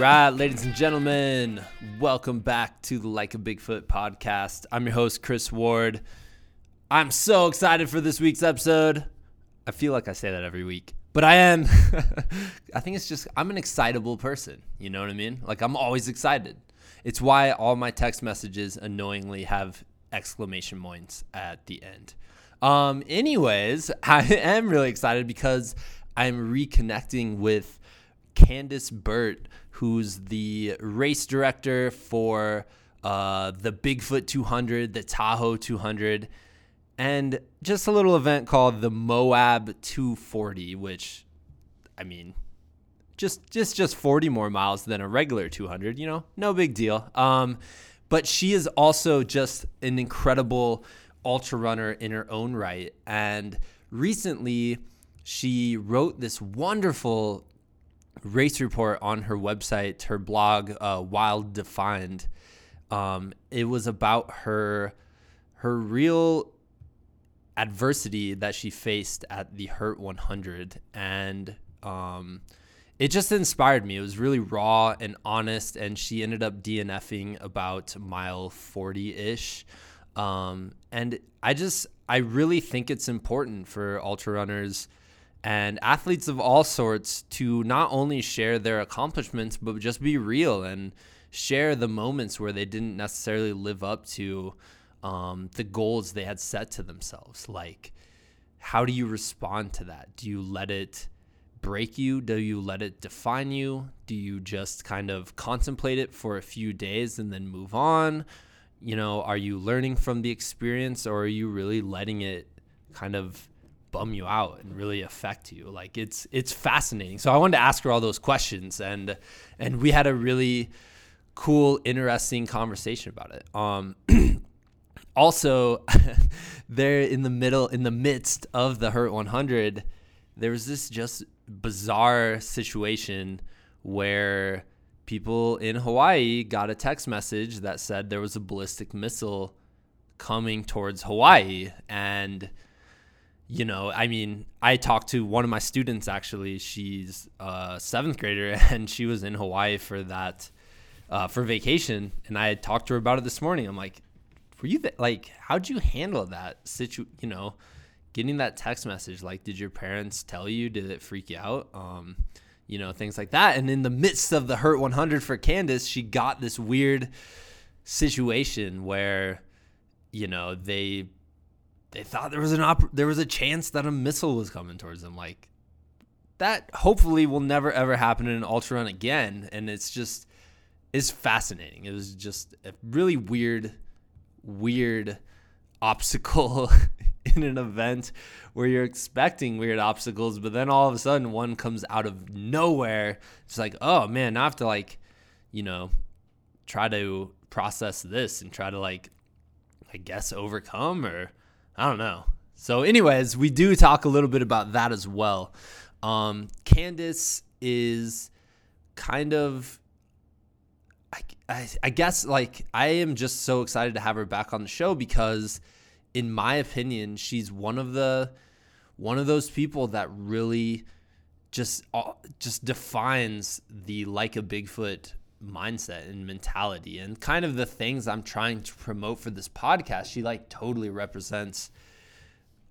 Right, ladies and gentlemen, welcome back to the Like a Bigfoot podcast. I'm your host, Chris Ward. I'm so excited for this week's episode. I feel like I say that every week, but I am. I think it's just, I'm an excitable person. You know what I mean? Like, I'm always excited. It's why all my text messages annoyingly have exclamation points at the end. Um, anyways, I am really excited because I'm reconnecting with Candice Burt, who's the race director for uh, the Bigfoot 200, the Tahoe 200, and just a little event called the Moab 240, which, I mean, just just just 40 more miles than a regular 200. You know, no big deal. Um, but she is also just an incredible ultra runner in her own right, and recently she wrote this wonderful race report on her website, her blog, uh, Wild Defined. Um, it was about her her real adversity that she faced at the Hurt 100, and um, it just inspired me. It was really raw and honest, and she ended up DNFing about mile 40 ish. Um, and I just, I really think it's important for ultra runners and athletes of all sorts to not only share their accomplishments, but just be real and share the moments where they didn't necessarily live up to um, the goals they had set to themselves. Like, how do you respond to that? Do you let it break you? Do you let it define you? Do you just kind of contemplate it for a few days and then move on? You know, are you learning from the experience or are you really letting it kind of bum you out and really affect you. Like it's it's fascinating. So i wanted to ask her all those questions and and we had a really cool interesting conversation about it. Um also there in the middle in the midst of the hurt 100 there was this just bizarre situation where people in hawaii got a text message that said there was a ballistic missile coming towards hawaii and you know, I mean, I talked to one of my students actually. She's a seventh grader and she was in Hawaii for that, uh, for vacation. And I had talked to her about it this morning. I'm like, were you th- like, how'd you handle that situ, you know, getting that text message? Like, did your parents tell you? Did it freak you out? Um, you know, things like that. And in the midst of the Hurt 100 for Candice, she got this weird situation where, you know, they they thought there was an op- there was a chance that a missile was coming towards them. Like that, hopefully, will never ever happen in an ultra run again. And it's just it's fascinating. It was just a really weird, weird obstacle in an event where you're expecting weird obstacles, but then all of a sudden one comes out of nowhere. It's like, oh man, I have to like, you know, try to process this and try to like, I guess overcome or I don't know. So, anyways, we do talk a little bit about that as well. Um, Candice is kind of, I, I, I guess, like, I am just so excited to have her back on the show because, in my opinion, she's one of the, one of those people that really just, uh, just defines the like a Bigfoot mindset and mentality and kind of the things I'm trying to promote for this podcast. She like totally represents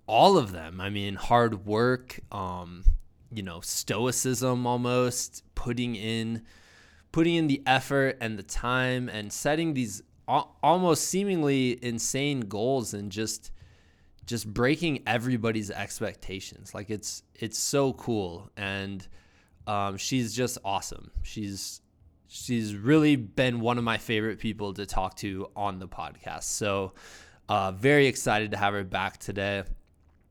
all of them. I mean, hard work, um, you know, stoicism almost, putting in putting in the effort and the time and setting these almost seemingly insane goals and just just breaking everybody's expectations. Like it's it's so cool and um, she's just awesome. She's she's really been one of my favorite people to talk to on the podcast. So, uh, very excited to have her back today.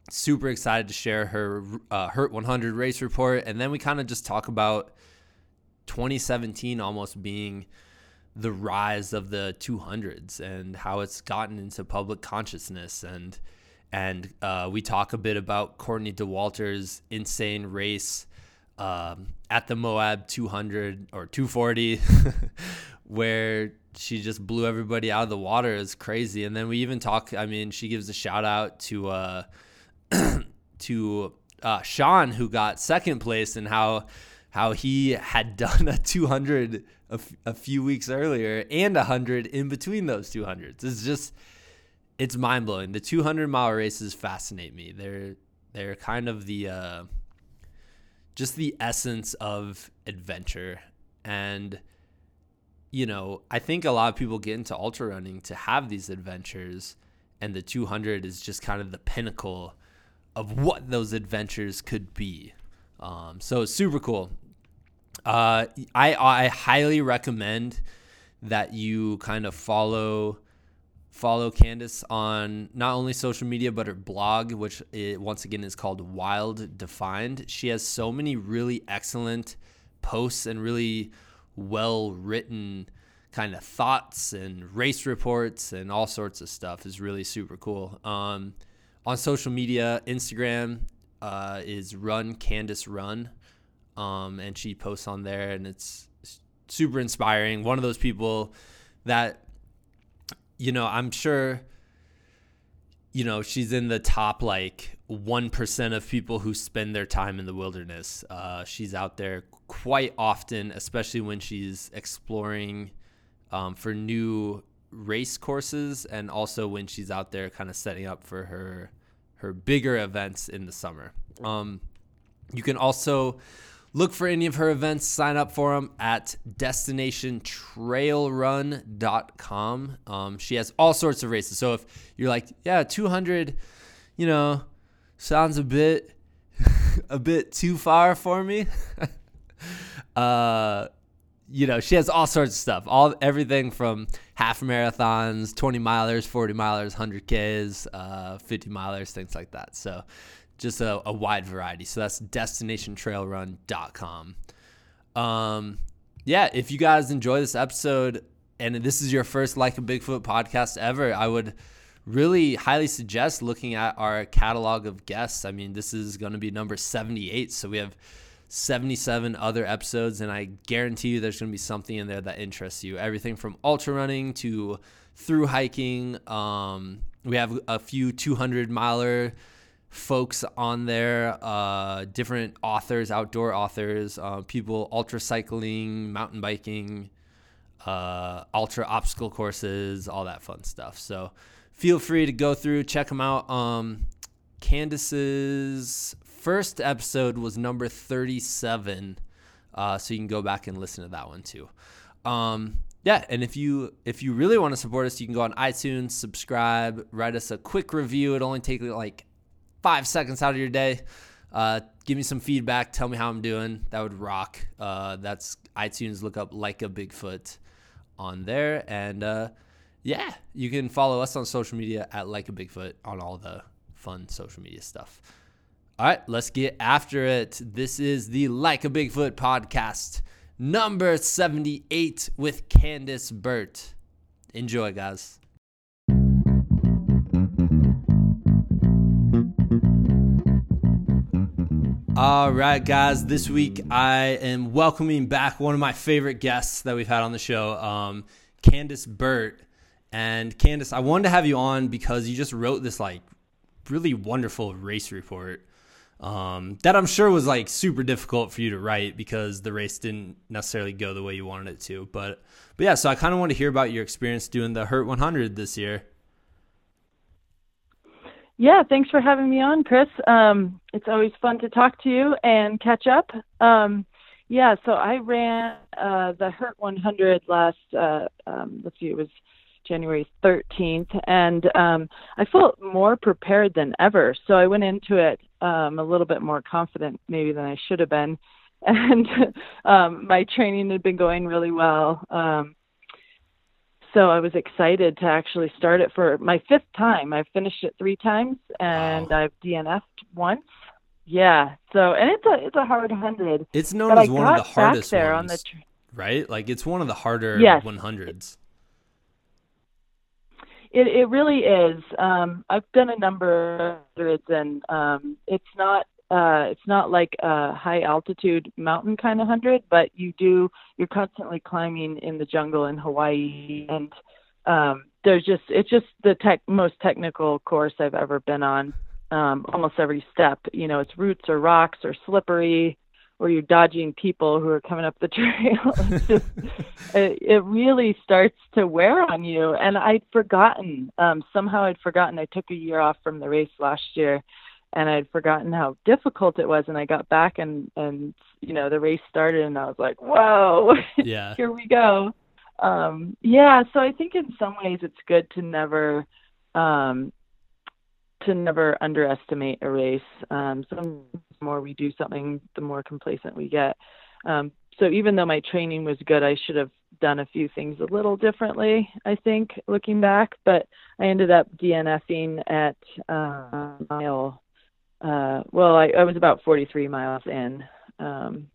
Super excited to share her uh, Hurt 100 race report. And then we kind of just talk about 2017 almost being the rise of the 200s and how it's gotten into public consciousness and and uh, we talk a bit about Courtney Dauwalter's insane race um, at the Moab 200 or 240, where she just blew everybody out of the water. It's crazy. And then we even talk. I mean, she gives a shout out to uh, to uh, Sean who got second place and how how he had done a 200 a, f- a few weeks earlier and a 100 in between those 200s. It's just it's mind blowing. The 200 mile races fascinate me. They're they're kind of the uh, just the essence of adventure. And you know i think a lot of people get into ultra running to have these adventures and the 200 is just kind of the pinnacle of what those adventures could be. Um, so it's super cool. Uh, I, I highly recommend that you kind of follow follow Candice on not only social media but her blog, which it, once again is called Wild Defined. She has so many really excellent posts and really well written kind of thoughts and race reports and all sorts of stuff is really super cool. Um, on social media, Instagram uh, is Run Candice Run, um, and she posts on there, and it's super inspiring. One of those people that you know, I'm sure, you know, she's in the top like 1% of people who spend their time in the wilderness. Uh, she's out there quite often, especially when she's exploring um, for new race courses and also when she's out there kind of setting up for her her bigger events in the summer. Um, you can also Look for any of her events, sign up for them at destinationtrailrun.com. Um, she has all sorts of races. So if you're like, yeah, 200, you know, sounds a bit a bit too far for me. uh, you know, she has all sorts of stuff. All everything from half marathons, 20 milers, 40 milers, 100 Ks, uh, 50 milers, things like that. So just a, a wide variety. So that's destinationtrailrun.com. Um, yeah, if you guys enjoy this episode and this is your first Like a Bigfoot podcast ever, I would really highly suggest looking at our catalog of guests. I mean, this is going to be number 78. So we have 77 other episodes, and I guarantee you there's going to be something in there that interests you. Everything from ultra running to through hiking. Um, we have a few 200 miler folks on there, uh, different authors, outdoor authors, uh, people ultra cycling, mountain biking, uh, ultra obstacle courses, all that fun stuff. So feel free to go through, check them out. Um, Candice's first episode was number 37. Uh, so you can go back and listen to that one too. Um, yeah, and if you if you really want to support us, you can go on iTunes, subscribe, write us a quick review. It only takes like five seconds out of your day. Uh, give me some feedback. Tell me how I'm doing. That would rock. Uh, that's iTunes. Look up like a Bigfoot on there, and uh, yeah, you can follow us on social media at like a Bigfoot on all the fun social media stuff. All right, let's get after it. This is the Like a Bigfoot podcast, number 78 with Candice Burt. Enjoy, guys. All right, guys. This week I am welcoming back one of my favorite guests that we've had on the show, um, Candice Burt. And Candice, I wanted to have you on because you just wrote this like really wonderful race report um, that I'm sure was like super difficult for you to write because the race didn't necessarily go the way you wanted it to. But but yeah, so I kind of want to hear about your experience doing the Hurt 100 this year. Yeah, thanks for having me on, Chris. Um, it's always fun to talk to you and catch up. Um, yeah, so I ran uh, the Hurt 100 last, uh, um, let's see, it was January 13th, and um, I felt more prepared than ever. So I went into it um, a little bit more confident, maybe than I should have been. And um, my training had been going really well. Um, so I was excited to actually start it for my fifth time. I've finished it three times and wow. I've DNF'd once. Yeah. So and it's a it's a hard hundred. It's known as I one of the hardest there ones, on the tr- right? Like it's one of the harder yes. 100s. It it really is. Um, I've done a number of hundreds, and um, it's not uh, it's not like a high altitude mountain kind of hundred, but you do you're constantly climbing in the jungle in Hawaii, and um, there's just it's just the tech most technical course I've ever been on. Um, almost every step, you know, it's roots or rocks or slippery, or you're dodging people who are coming up the trail. just, it, it really starts to wear on you. And I'd forgotten, um, somehow I'd forgotten I took a year off from the race last year and I'd forgotten how difficult it was. And I got back and, and, you know, the race started and I was like, whoa, yeah, here we go. Um, yeah. So I think in some ways it's good to never, um, to never underestimate a race. Um, some more we do something, the more complacent we get. Um, so even though my training was good, I should have done a few things a little differently, I think, looking back. But I ended up DNFing at uh, mile, uh, well, I, I was about 43 miles in. Um,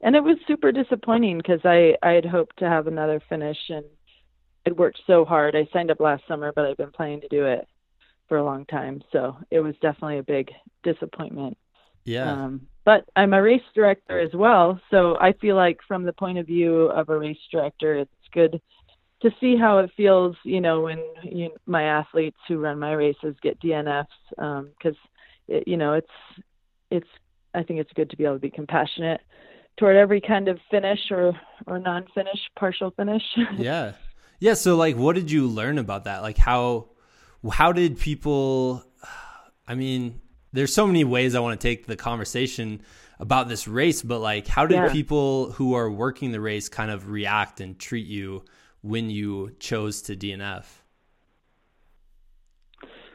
and it was super disappointing because I, I had hoped to have another finish and I'd worked so hard. I signed up last summer, but I've been planning to do it for a long time. So it was definitely a big disappointment. Yeah. Um, but I'm a race director as well, so I feel like from the point of view of a race director, it's good to see how it feels. You know, when you, my athletes who run my races get DNFs, because um, you know it's it's I think it's good to be able to be compassionate toward every kind of finish or or non-finish, partial finish. yeah, yeah. So like, what did you learn about that? Like how how did people? I mean, there's so many ways I want to take the conversation about this race, but like, how did yeah. people who are working the race kind of react and treat you when you chose to DNF?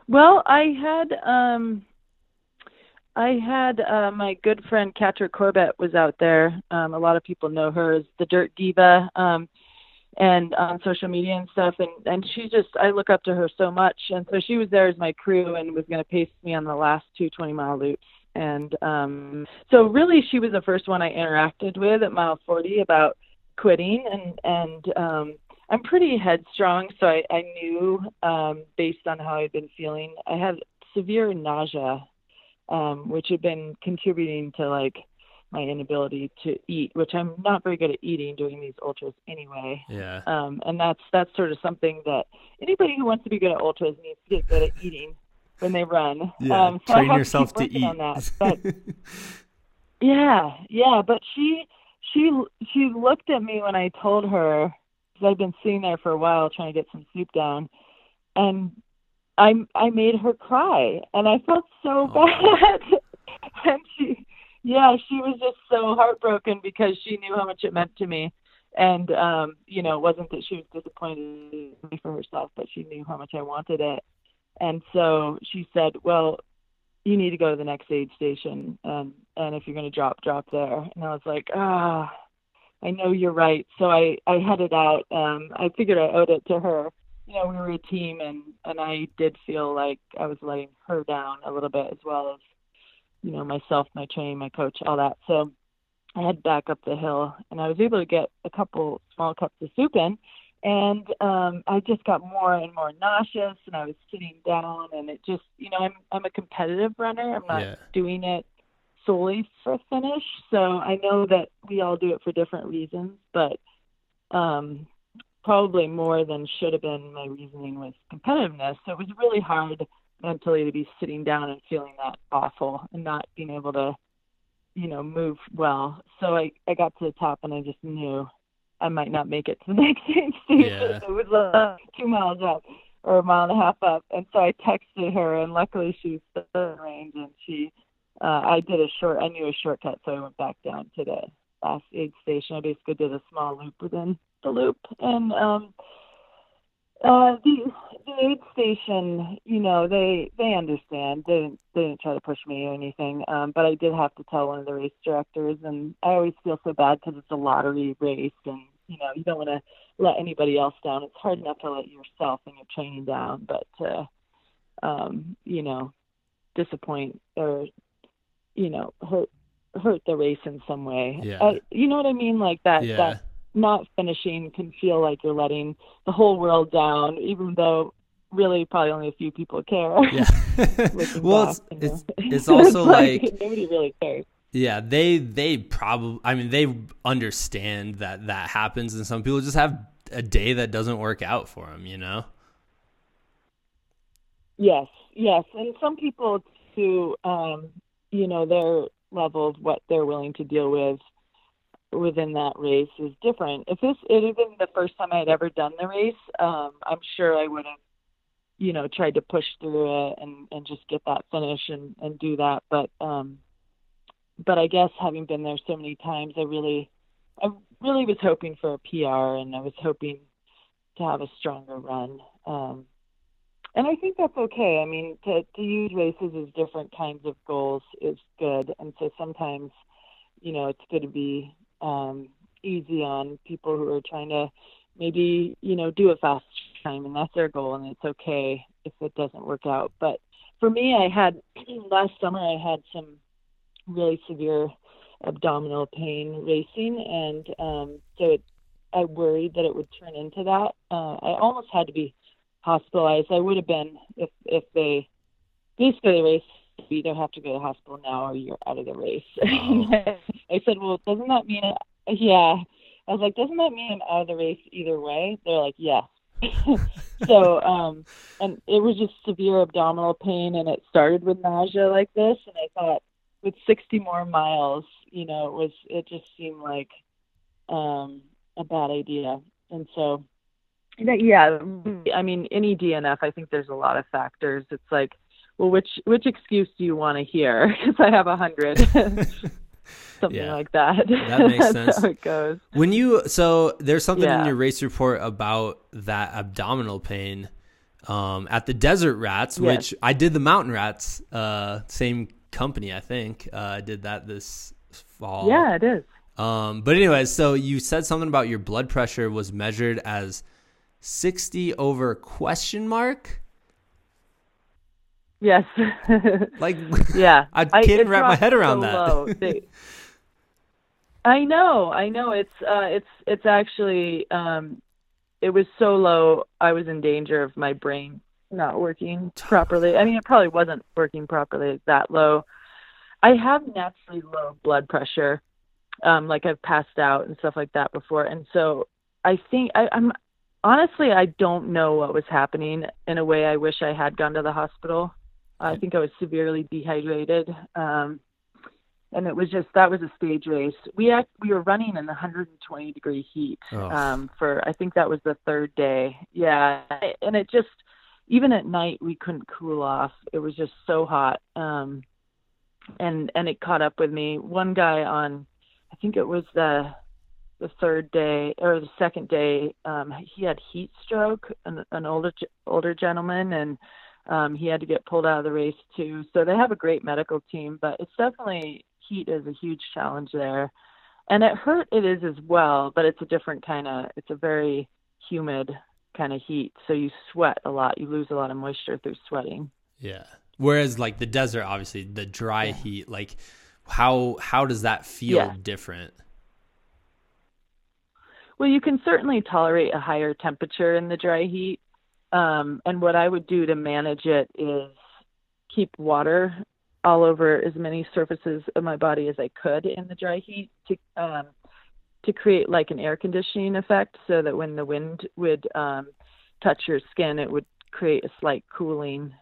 Well, I had um, I had uh, my good friend Catra Corbett was out there. Um, a lot of people know her as the Dirt Diva. Um, and on social media and stuff and and she just I look up to her so much and so she was there as my crew and was going to pace me on the last two 20 mile loops and um so really she was the first one I interacted with at mile 40 about quitting and and um I'm pretty headstrong so I I knew um based on how I'd been feeling I had severe nausea um which had been contributing to like my inability to eat, which I'm not very good at eating doing these ultras anyway. Yeah. Um, and that's that's sort of something that anybody who wants to be good at ultras needs to get good at eating when they run. Yeah. Um, so Train yourself to, to eat. On that. But yeah, yeah. But she she she looked at me when I told her because I'd been sitting there for a while trying to get some soup down, and I I made her cry, and I felt so oh. bad. and she yeah, she was just so heartbroken because she knew how much it meant to me. And um, you know, it wasn't that she was disappointed me for herself, but she knew how much I wanted it. And so she said, "Well, you need to go to the next aid station, and and if you're going to drop, drop there." And I was like, "Ah, I know you're right." So I I headed out. Um, I figured I owed it to her. You know, we were a team, and and I did feel like I was letting her down a little bit as well as you know, myself, my training, my coach, all that. So I had back up the hill and I was able to get a couple small cups of soup in. And um, I just got more and more nauseous and I was sitting down and it just, you know, I'm, I'm a competitive runner. I'm not yeah. doing it solely for finish. So I know that we all do it for different reasons, but um, probably more than should have been my reasoning was competitiveness. So it was really hard mentally to be sitting down and feeling that awful and not being able to you know move well so i i got to the top and i just knew i might not make it to the next aid station yeah. it was uh, two miles up or a mile and a half up and so i texted her and luckily she was still in range and she uh i did a short i knew a shortcut so i went back down to the last aid station i basically did a small loop within the loop and um uh, the the aid station, you know, they they understand. They didn't they didn't try to push me or anything. Um, but I did have to tell one of the race directors, and I always feel so bad because it's a lottery race, and you know, you don't want to let anybody else down. It's hard enough to let yourself and your training down, but to, um, you know, disappoint or, you know, hurt hurt the race in some way. Yeah. Uh, you know what I mean? Like that. Yeah. That not finishing can feel like you're letting the whole world down, even though really probably only a few people care. Yeah. well, back, it's, it's, it's also like, like nobody really cares. Yeah, they they probably I mean they understand that that happens and some people just have a day that doesn't work out for them, you know. Yes, yes, and some people to um you know they're level of what they're willing to deal with within that race is different. If this it had been the first time I had ever done the race, um, I'm sure I would have, you know, tried to push through it and and just get that finish and and do that. But um, but I guess having been there so many times, I really, I really was hoping for a PR, and I was hoping to have a stronger run. Um, and I think that's okay. I mean, to to use races as different kinds of goals is good, and so sometimes, you know, it's good to be um, easy on people who are trying to maybe you know do a fast time, and that's their goal, and it's okay if it doesn't work out. But for me, I had last summer I had some really severe abdominal pain racing, and um, so it, I worried that it would turn into that. Uh, I almost had to be hospitalized. I would have been if if they basically race you either have to go to the hospital now or you're out of the race. Oh. I said, well, doesn't that mean? Yeah, I was like, doesn't that mean I'm out of the race either way? They're like, yes. so, um, and it was just severe abdominal pain, and it started with nausea like this, and I thought, with 60 more miles, you know, it was it just seemed like um, a bad idea, and so yeah, I mean, any DNF, I think there's a lot of factors. It's like, well, which which excuse do you want to hear? Because I have a hundred, something yeah, like that. That makes sense. how it goes. When you so there's something yeah. in your race report about that abdominal pain. Um, at the Desert Rats, yes. which I did the Mountain Rats, uh, same company, I think. Uh, I did that this fall. Yeah, it is. Um, but anyways, so you said something about your blood pressure was measured as 60 over question mark. Yes. like yeah, I can't I, wrap my head around so that. They, I know, I know. It's uh, it's it's actually um, it was so low. I was in danger of my brain not working properly. I mean, it probably wasn't working properly that low. I have naturally low blood pressure, um, like I've passed out and stuff like that before, and so I think I, I'm honestly I don't know what was happening. In a way, I wish I had gone to the hospital. I think I was severely dehydrated, um, and it was just that was a stage race. We act, we were running in 120 degree heat oh. um, for I think that was the third day. Yeah, and it just even at night we couldn't cool off. It was just so hot. Um and and it caught up with me. One guy on I think it was the the third day or the second day um he had heat stroke an, an older older gentleman and um he had to get pulled out of the race too so they have a great medical team but it's definitely heat is a huge challenge there and it hurt it is as well but it's a different kind of it's a very humid kind of heat. So you sweat a lot. You lose a lot of moisture through sweating. Yeah. Whereas like the desert, obviously the dry yeah. heat, like how how does that feel yeah. different? Well, you can certainly tolerate a higher temperature in the dry heat. Um, and what I would do to manage it is keep water all over as many surfaces of my body as I could in the dry heat to um, to create like an air conditioning effect so that when the wind would um, touch your skin, it would create a slight cooling.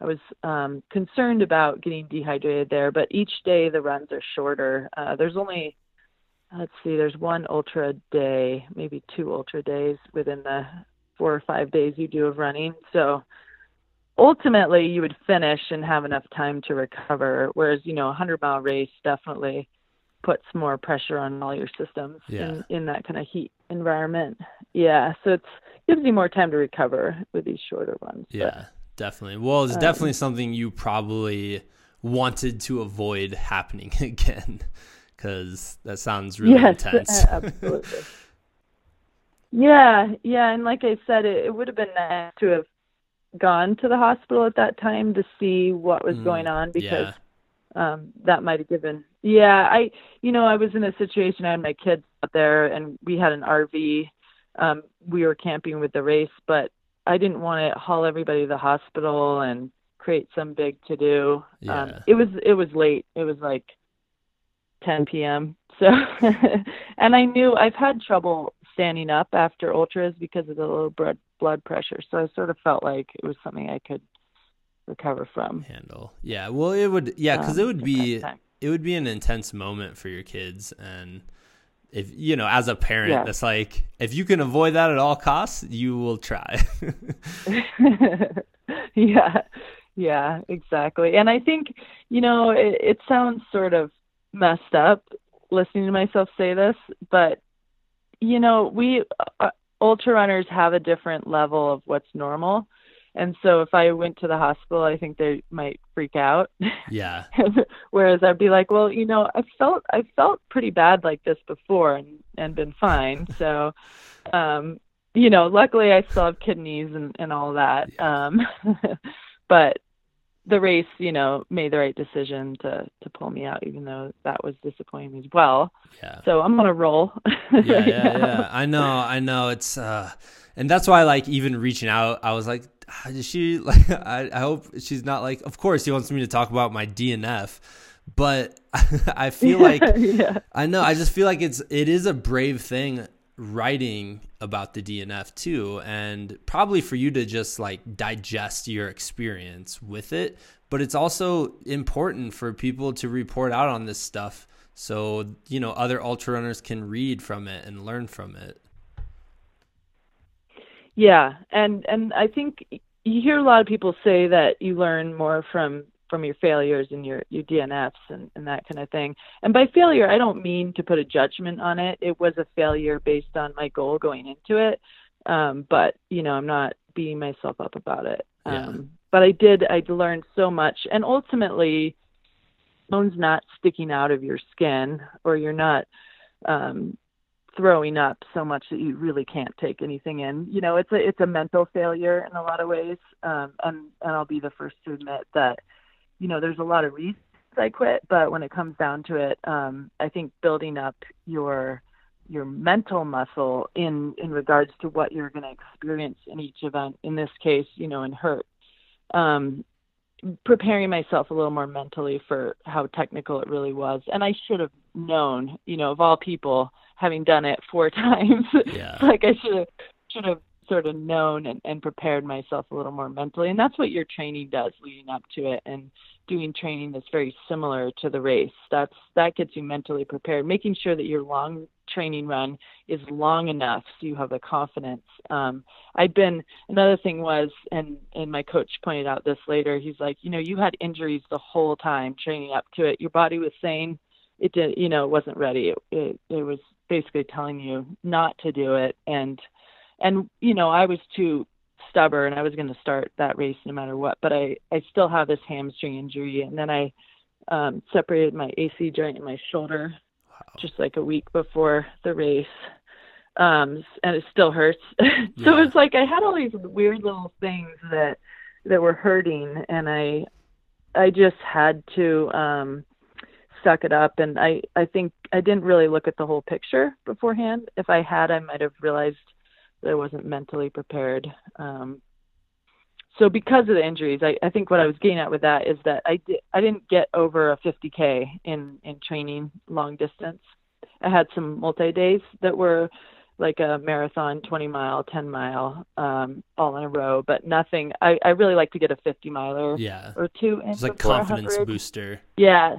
I was um, concerned about getting dehydrated there, but each day the runs are shorter. Uh, there's only, let's see, there's one ultra day, maybe two ultra days within the four or five days you do of running. So ultimately, you would finish and have enough time to recover. Whereas, you know, a 100 mile race definitely puts more pressure on all your systems yeah. in, in that kind of heat environment. Yeah, so it's gives you more time to recover with these shorter ones. Yeah, but, definitely. Well, it's um, definitely something you probably wanted to avoid happening again because that sounds really yes, intense. absolutely. yeah, yeah, and like I said, it, it would have been nice to have gone to the hospital at that time to see what was mm, going on because. Yeah um, that might have given. Yeah, I, you know, I was in a situation. I had my kids out there, and we had an RV. Um, we were camping with the race, but I didn't want to haul everybody to the hospital and create some big to do. Um, yeah. Um, it was it was late. It was like 10 p.m. So, and I knew I've had trouble standing up after ultras because of the low blood blood pressure. So I sort of felt like it was something I could recover from. Handle. Yeah. Well, it would. Yeah, because um, it would be. it would be an intense moment for your kids and if you know as a parent Yeah. that's like if you can avoid that at all costs you will try yeah, yeah, exactly. And I think, you know, it, it sounds sort of messed up listening to myself say this, but you know, we uh, ultra runners have a different level of what's normal. And so if I went to the hospital, I think they might freak out. yeah Whereas I'd be like, well, you know, I felt I felt pretty bad like this before and and been fine. So, um, you know, luckily I still have kidneys and and all that. Um, but the race, you know, made the right decision to to pull me out, even though that was disappointing as well. yeah So I'm on a roll. yeah, right yeah, yeah. I know, I know. It's uh, and that's why like even reaching out, I was like, "Ah, is she like? I, I hope she's not like. Of course, he wants me to talk about my DNF, but I feel like yeah. I know. I just feel like it's it is a brave thing writing about the DNF too, and probably for you to just like digest your experience with it. But it's also important for people to report out on this stuff, so you know other ultra runners can read from it and learn from it. Yeah, and and I think you hear a lot of people say that you learn more from from your failures and your your DNFs and and that kind of thing. And by failure, I don't mean to put a judgment on it. It was a failure based on my goal going into it. Um, but you know, I'm not beating myself up about it. Yeah. Um, but I did. I learned so much, and ultimately, bone's not sticking out of your skin, or you're not um, throwing up so much that you really can't take anything in. You know, it's a it's a mental failure in a lot of ways. Um, and and I'll be the first to admit that, you know, there's a lot of reasons I quit, but when it comes down to it, um, I think building up your your mental muscle in in regards to what you're going to experience in each event. In this case, you know, in hurt. Um, preparing myself a little more mentally for how technical it really was and i should have known you know of all people having done it four times Yeah. like i should have should have sort of known and, and prepared myself a little more mentally. And that's what your training does leading up to it and doing training that's very similar to the race. That's that gets you mentally prepared making sure that your long training run is long enough so you have the confidence. Um i'd been another thing was and and my coach pointed out this later he's like you know you had injuries the whole time training up to it. Your body was saying it did you know it wasn't ready. It, it it was basically telling you not to do it and and you know i was too stubborn. I was going to start that race no matter what but i i still have this hamstring injury. And then i um separated my ac joint in my shoulder just like a week before the race. Um and it still hurts. So Yeah. it's like i had all these weird little things that that were hurting. And i i just had to um suck it up. And i i think i didn't really look at the whole picture beforehand. If i had i might have realized i wasn't mentally prepared um so because of the injuries i i think what i was getting at with that is that i did i didn't get over a 50k in in training long distance i had some multi days that were like a marathon 20 mile 10 mile um all in a row but nothing i i really like to get a 50 miler Yeah. or two It's like confidence 100. booster. Yeah.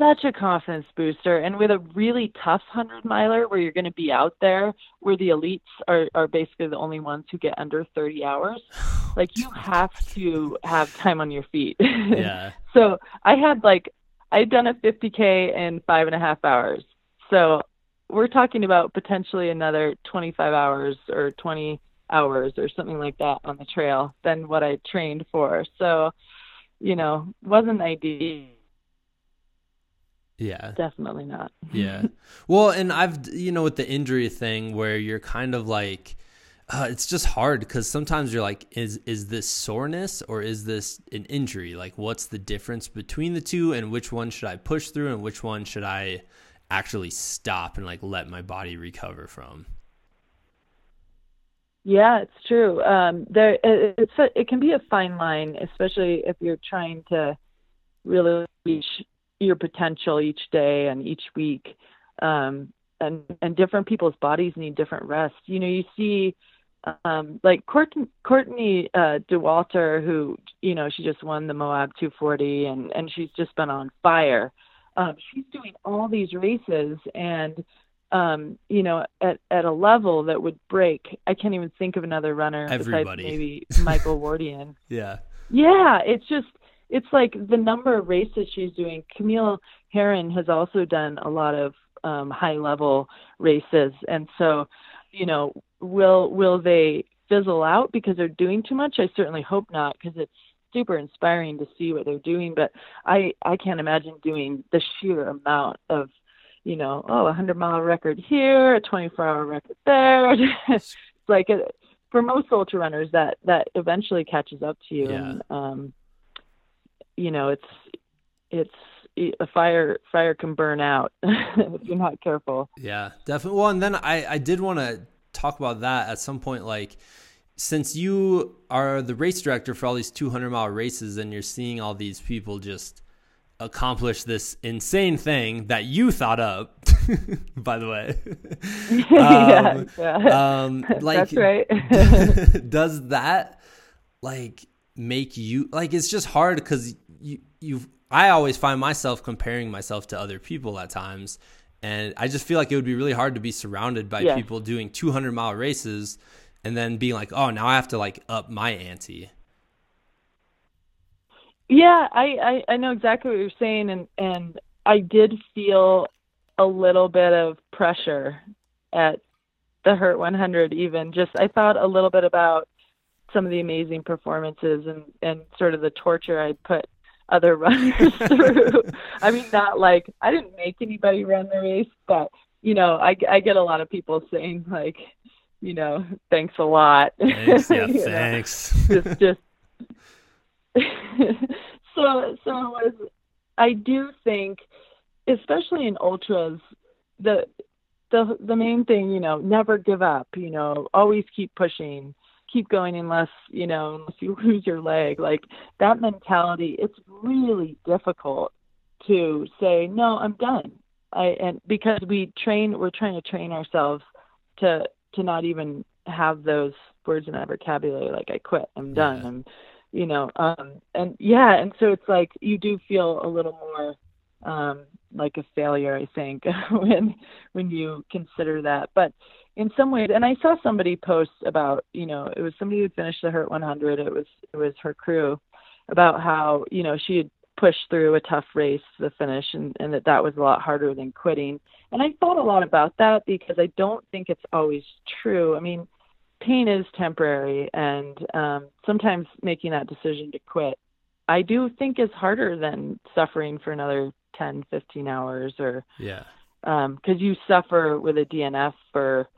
Such a confidence booster. And with a really tough 100 miler where you're going to be out there, where the elites are, are basically the only ones who get under 30 hours, like you have to have time on your feet. Yeah. so I had like, I'd done a 50K in five and a half hours. So we're talking about potentially another 25 hours or 20 hours or something like that on the trail than what I trained for. So, you know, wasn't ideal. Yeah. Definitely not. Yeah. Well, and I've, you know, with the injury thing where you're kind of like, uh, it's just hard because sometimes you're like, is is this soreness or is this an injury? Like, what's the difference between the two, and which one should I push through, and which one should I actually stop and like let my body recover from? Yeah, it's true. Um, there, it, it's a, it can be a fine line, especially if you're trying to really reach your potential each day and each week. Um, and and different people's bodies need different rest. You know, you see um, like Courtney, Courtney uh, Dauwalter, who you know she just won the Moab 240, and and she's just been on fire. Um, she's doing all these races, and um, you know, at at a level that would break. I can't even think of another runner Everybody. besides maybe Michael Wardian. yeah. Yeah, it's just it's like the number of races she's doing. Camille Herron has also done a lot of um, high level races, and so you know, will will they fizzle out because they're doing too much? I certainly hope not, because it's super inspiring to see what they're doing. But I I can't imagine doing the sheer amount of you know, oh, a hundred mile record here, a 24 hour record there. it's like a, for most ultra runners that that eventually catches up to you, Yeah. and um, you know, it's it's a fire fire can burn out if you're not careful. Yeah, definitely. Well, and then I, I did want to talk about that at some point. Like, since you are the race director for all these 200 mile races and you're seeing all these people just accomplish this insane thing that you thought up, by the way. yeah, Um, yeah. Um, like, that's right. does that like make you like it's just hard because you you I always find myself comparing myself to other people at times and I just feel like it would be really hard to be surrounded by Yes. people doing 200 mile races and then being like oh now I have to like up my ante Yeah, I, I I know exactly what you're saying, and and I did feel a little bit of pressure at the Hurt 100. Even just I thought a little bit about some of the amazing performances and and sort of the torture I put other runners through. I mean, not like I didn't make anybody run the race, but you know, I I get a lot of people saying like, you know, thanks a lot. thanks yeah know? thanks just just so so it was I do think especially in ultras the the the main thing, you know, never give up, you know, always keep pushing, keep going unless, you know, unless you lose your leg. Like that mentality, it's really difficult to say, No, I'm done. I and because we train we're trying to train ourselves to to not even have those words in our vocabulary like I quit, I'm done. I'm you know, um and yeah, and so it's like you do feel a little more um like a failure, I think, when when you consider that. But in some ways, and I saw somebody post about, you know, it was somebody who finished the Hurt 100. It was it was her crew about how you know she had pushed through a tough race to the finish, and and that that was a lot harder than quitting. And I thought a lot about that because I don't think it's always true. I mean, pain is temporary, and um, sometimes making that decision to quit, I do think is harder than suffering for another 10, 15 hours, or yeah because you suffer with a DNF for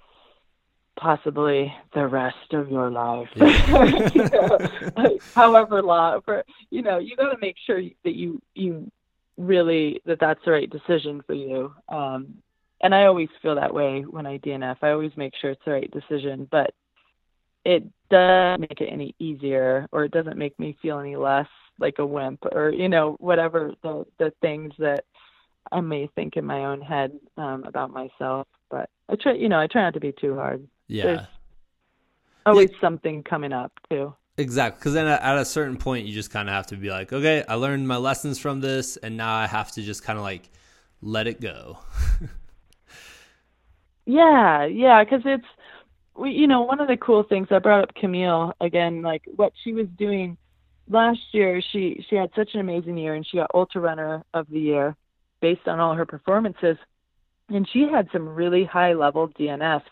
possibly the rest of your life, Yeah. You know, like, however long. For you know, you got to make sure that you you really that that's the right decision for you. Um, and I always feel that way when I DNF. I always make sure it's the right decision, but it doesn't make it any easier, or it doesn't make me feel any less like a wimp, or you know, whatever the the things that I may think in my own head um, about myself. But I try, you know, I try not to be too hard. yeah There's always something coming up too. Exactly, because then at at a certain point, you just kind of have to be like, okay, I learned my lessons from this, and now I have to just kind of like let it go. Yeah, yeah, because it's, we, you know, one of the cool things I brought up Camille again, like what she was doing last year. She she had such an amazing year, and she got Ultra Runner of the Year based on all her performances, and she had some really high level DNFs,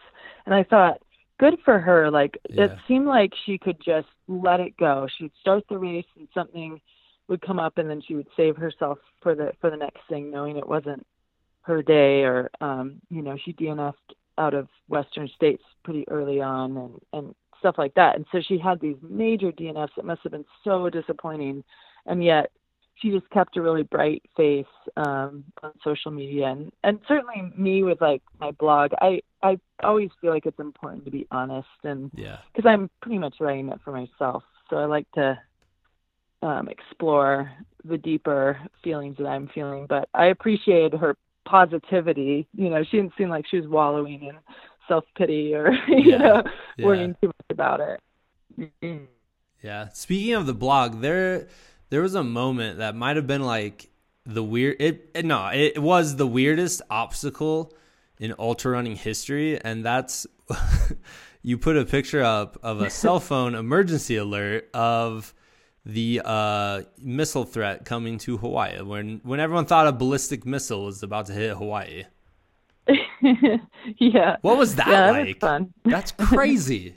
and I thought, good for her. Like it seemed like she could just let it go. She'd start the race, and something would come up, and then she would save herself for the for the next thing, knowing it wasn't her day or um you know she DNF'd out of western states pretty early on and and stuff like that and so she had these major DNFs It must have been so disappointing and yet she just kept a really bright face um on social media and and certainly me with like my blog I I always feel like it's important to be honest and Yeah, because I'm pretty much writing it for myself. So I like to um, explore the deeper feelings that I'm feeling. But I appreciated her positivity. You know, she didn't seem like she was wallowing in self pity or you Yeah, know yeah. worrying too much about it. Yeah. Speaking of the blog, there there was a moment that might have been like the weird it, it no, it was the weirdest obstacle in ultra running history and that's you put a picture up of a cell phone emergency alert of the uh, missile threat coming to Hawaii when when everyone thought a ballistic missile was about to hit Hawaii. yeah. What was that yeah, that like? fun. That's crazy.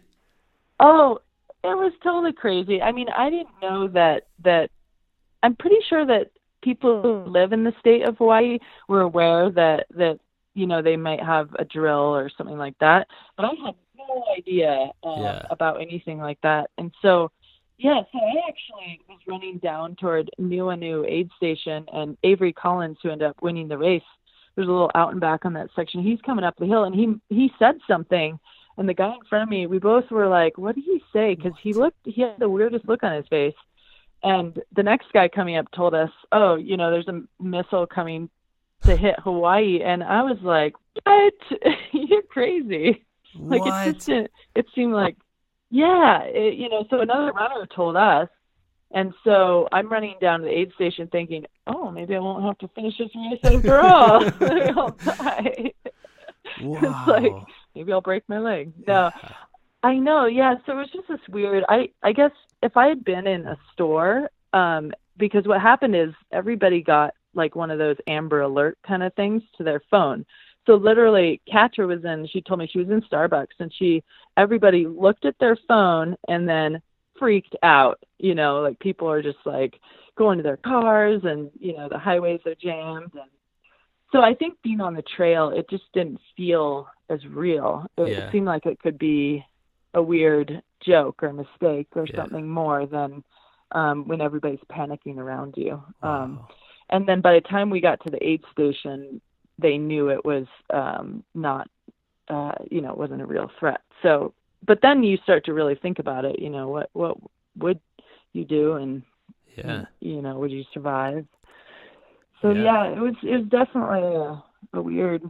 Oh, it was totally crazy. I mean, I didn't know that that I'm pretty sure that people who live in the state of Hawaii were aware that that you know they might have a drill or something like that, but I had no idea uh, Yeah. about anything like that. And so, yeah, so I actually was running down toward Nuuanu aid station, and Avery Collins, who ended up winning the race, there's a little out and back on that section. He's coming up the hill, and he he said something and the guy in front of me, we both were like, "What did he say?" Because he looked, he had the weirdest look on his face. And the next guy coming up told us, "Oh, you know, there's a missile coming to hit Hawaii," and I was like, "What? You're crazy!" Like it just didn't. It seemed like, yeah, it, you know. So another runner told us, and so I'm running down to the aid station thinking, "Oh, maybe I won't have to finish this race after all. I'll die." wow. like, maybe I'll break my leg. No, I know. Yeah. So it was just this weird. I I guess if I had been in a store, um, because what happened is everybody got like one of those Amber Alert kind of things to their phone. So literally, Catra was in. She told me she was in Starbucks, and she everybody looked at their phone and then freaked out. You know, like people are just like going to their cars, and you know the highways are jammed, and so I think being on the trail, it just didn't feel as real. It, Yeah. it seemed like it could be a weird joke or mistake or Yeah. something more than um, when everybody's panicking around you. Um, Wow. and then by the time we got to the aid station, they knew it was um, not, uh, you know, it wasn't a real threat. So, but then you start to really think about it. You know, what what would you do, and yeah. you know, would you survive? So Yeah. yeah, it was it was definitely a, a weird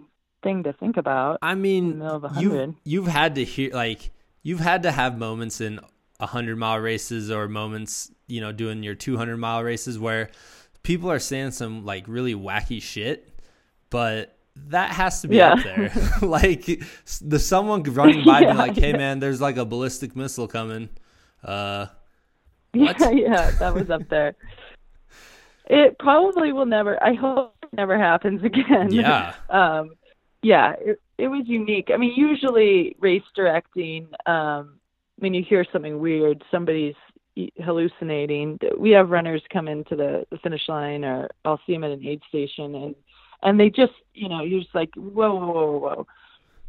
thing to think about. I mean, the middle of a you've you've had to hear like you've had to have moments in a hundred mile races or moments you know doing your two hundred mile races where people are saying some like really wacky shit, but that has to be Yeah. up there. like the someone running by being Yeah, like, "Hey yeah. man, there's like a ballistic missile coming." Uh, Yeah, yeah, that was up there. It probably will never. I hope it never happens again. yeah, um, yeah, it, it was unique. I mean, usually race directing, um, when you hear something weird, somebody's hallucinating. We have runners come into the, the finish line, or I'll see them at an aid station, and and they just, you know, you're just like, whoa, whoa, whoa, whoa.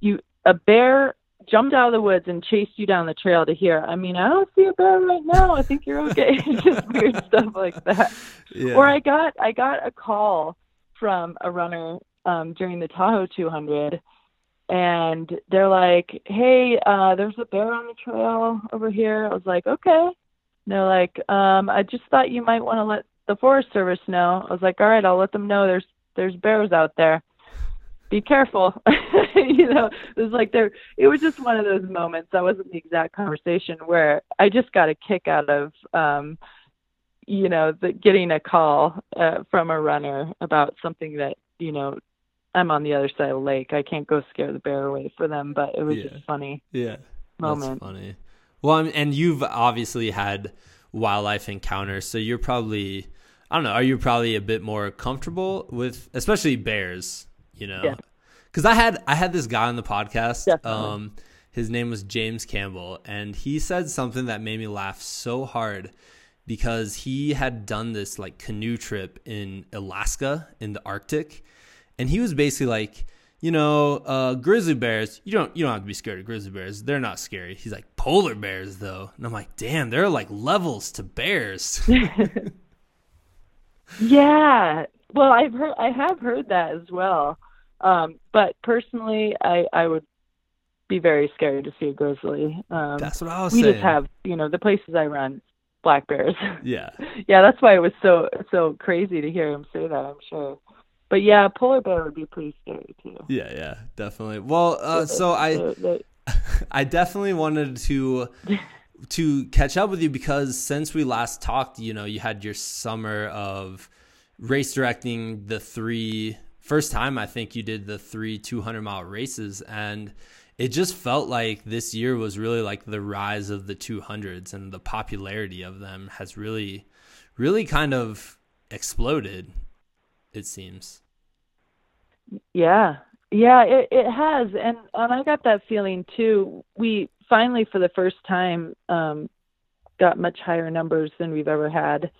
You a bear jumped out of the woods and chased you down the trail to here. I mean, I don't see a bear right now. I think you're okay. just weird stuff like that yeah. or I got I got a call from a runner um, during the Tahoe 200, and they're like, "Hey, uh, there's a bear on the trail over here." I was like, "Okay." And they're like, um, "I just thought you might want to let the Forest Service know." I was like, "All right, I'll let them know there's there's bears out there. Be careful." you know, it was like there. It was just one of those moments. That wasn't the exact conversation where I just got a kick out of. Um, you know, the, getting a call uh, from a runner about something that, you know, I'm on the other side of the lake. I can't go scare the bear away for them, but it was Yeah. just funny yeah. moment. That's funny. Well, I mean, and you've obviously had wildlife encounters, so you're probably I don't know. Are you probably a bit more comfortable with, especially bears? You know, Yeah. because I had I had this guy on the podcast. Definitely. Um, his name was James Campbell, and he said something that made me laugh so hard because he had done this like canoe trip in Alaska in the Arctic, and he was basically like, you know, uh, grizzly bears. You don't you don't have to be scared of grizzly bears. They're not scary. He's like polar bears though, and I'm like, damn, there are like levels to bears. Yeah. Well, I've heard I have heard that as well. Um, but personally, I I would be very scared to see a grizzly. Um, That's what I was we saying. We just have, you know, the places I run, black bears. yeah, yeah, that's why it was so so crazy to hear him say that. I'm sure, but yeah, polar bear would be pretty scary too. Yeah, yeah, definitely. Well, uh, so I, I definitely wanted to to catch up with you because since we last talked, you know, you had your summer of race directing the three first time I think you did the three 200 mile races and it just felt like this year was really like the rise of the 200s and the popularity of them has really really kind of exploded it seems yeah. Yeah it, it has. And and i got that feeling too. We finally for the first time um got much higher numbers than we've ever had.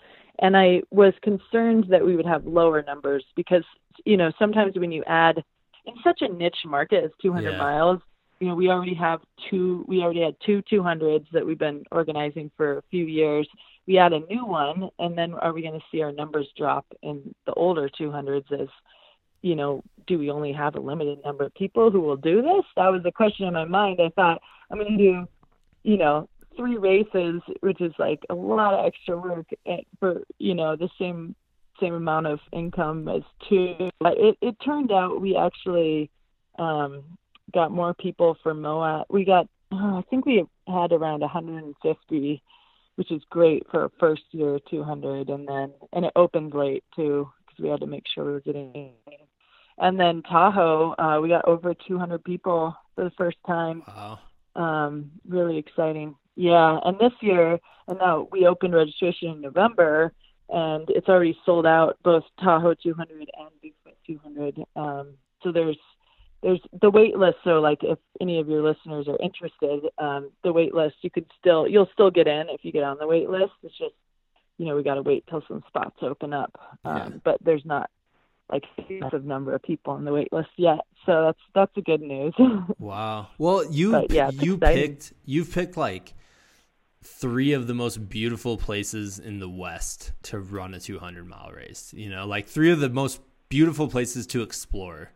And i was concerned that we would have lower numbers because you know sometimes when you add in such a niche market as 200 yeah. miles you know we already have two we already had two 200s that we've been organizing for a few years. We add a new one and then are we going to see our numbers drop in the older 200s as you know do we only have a limited number of people who will do this? That was a question in my mind. I thought i'm going to do you know three races which is like a lot of extra work eh, for you know the same same amount of income as two. It, it turned out we actually um got more people for Moab. we got oh, i think we had around 150 which is great for a first year 200 and then and it opened late too because we had to make sure we were getting and then tahoe uh, we got over 200 people for the first time. Wow. Um really exciting. Yeah and this year and now we opened registration in november and it's already sold out both tahoe 200 and bigfoot 200 um so there's there's the wait list so like if any of your listeners are interested um the wait list you could still you'll still get in if you get on the wait list. It's just you know we got to wait till some spots open up. Um yeah. but there's not like massive number of people on the wait list yet. So that's that's a good news. Wow. Well you but, yeah, you exciting. picked you've picked like three of the most beautiful places in the west to run a 200 mile race you know? Like three of the most beautiful places to explore.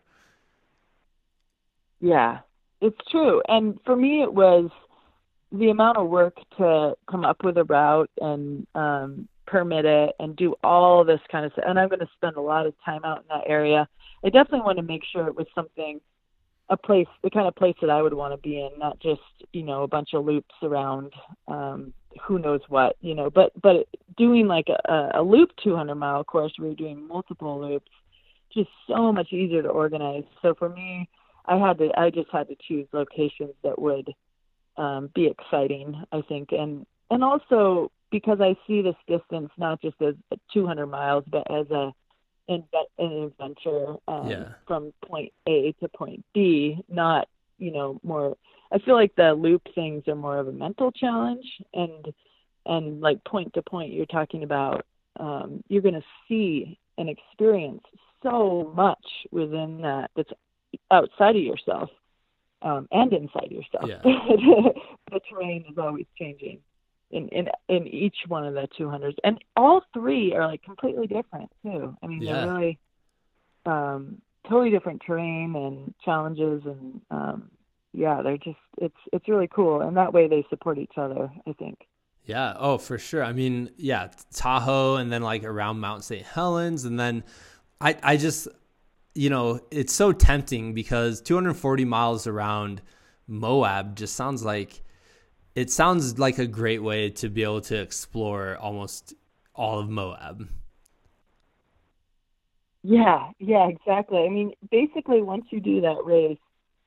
Yeah, it's true. And for me, it was the amount of work to come up with a route and um, permit it and do all this kind of stuff. And I'm going to spend a lot of time out in that area. I definitely want to make sure it was something, a place, the kind of place that I would want to be in, not just you know a bunch of loops around um, who knows what, you know. But but doing like a, a loop 200 mile course, we were doing multiple loops, just so much easier to organize. So for me I had to I just had to choose locations that would um, be exciting, I think, and and also because I see this distance not just as 200 miles, but as a an adventure um, yeah. from point A to point B, not you know more. I feel like the loop things are more of a mental challenge, and and like point to point, you're talking about um, you're going to see and experience so much within that that's outside of yourself um, and inside yourself. Yeah. the terrain is always changing in, in in each one of the 200s, and all three are like completely different too. I mean, yeah. they're really um, totally different terrain and challenges, and um, yeah, they're just it's it's really cool, and that way they support each other. I think. Yeah. Oh, for sure. I mean, yeah, Tahoe, and then like around Mount St. Helens, and then I I just you know, it's so tempting because 240 miles around Moab just sounds like it sounds like a great way to be able to explore almost all of Moab. Yeah, yeah, exactly. I mean, basically, once you do that race,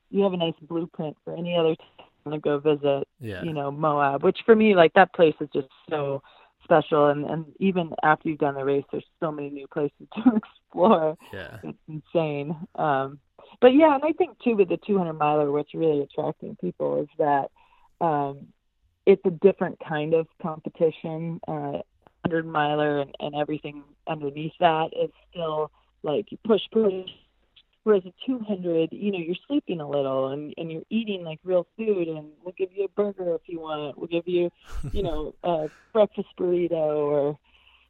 you have a nice blueprint for any other time to go visit. Yeah. You know, Moab, which for me, like that place is just so special and and even after you've done the race there's so many new places to explore yeah it's insane um but yeah and i think too with the 200 miler what's really attracting people is that um it's a different kind of competition uh 100 miler and, and everything underneath that is still like you push push Whereas a 200, you know, you're sleeping a little and, and you're eating like real food, and we'll give you a burger if you want. We'll give you, you know, a breakfast burrito, or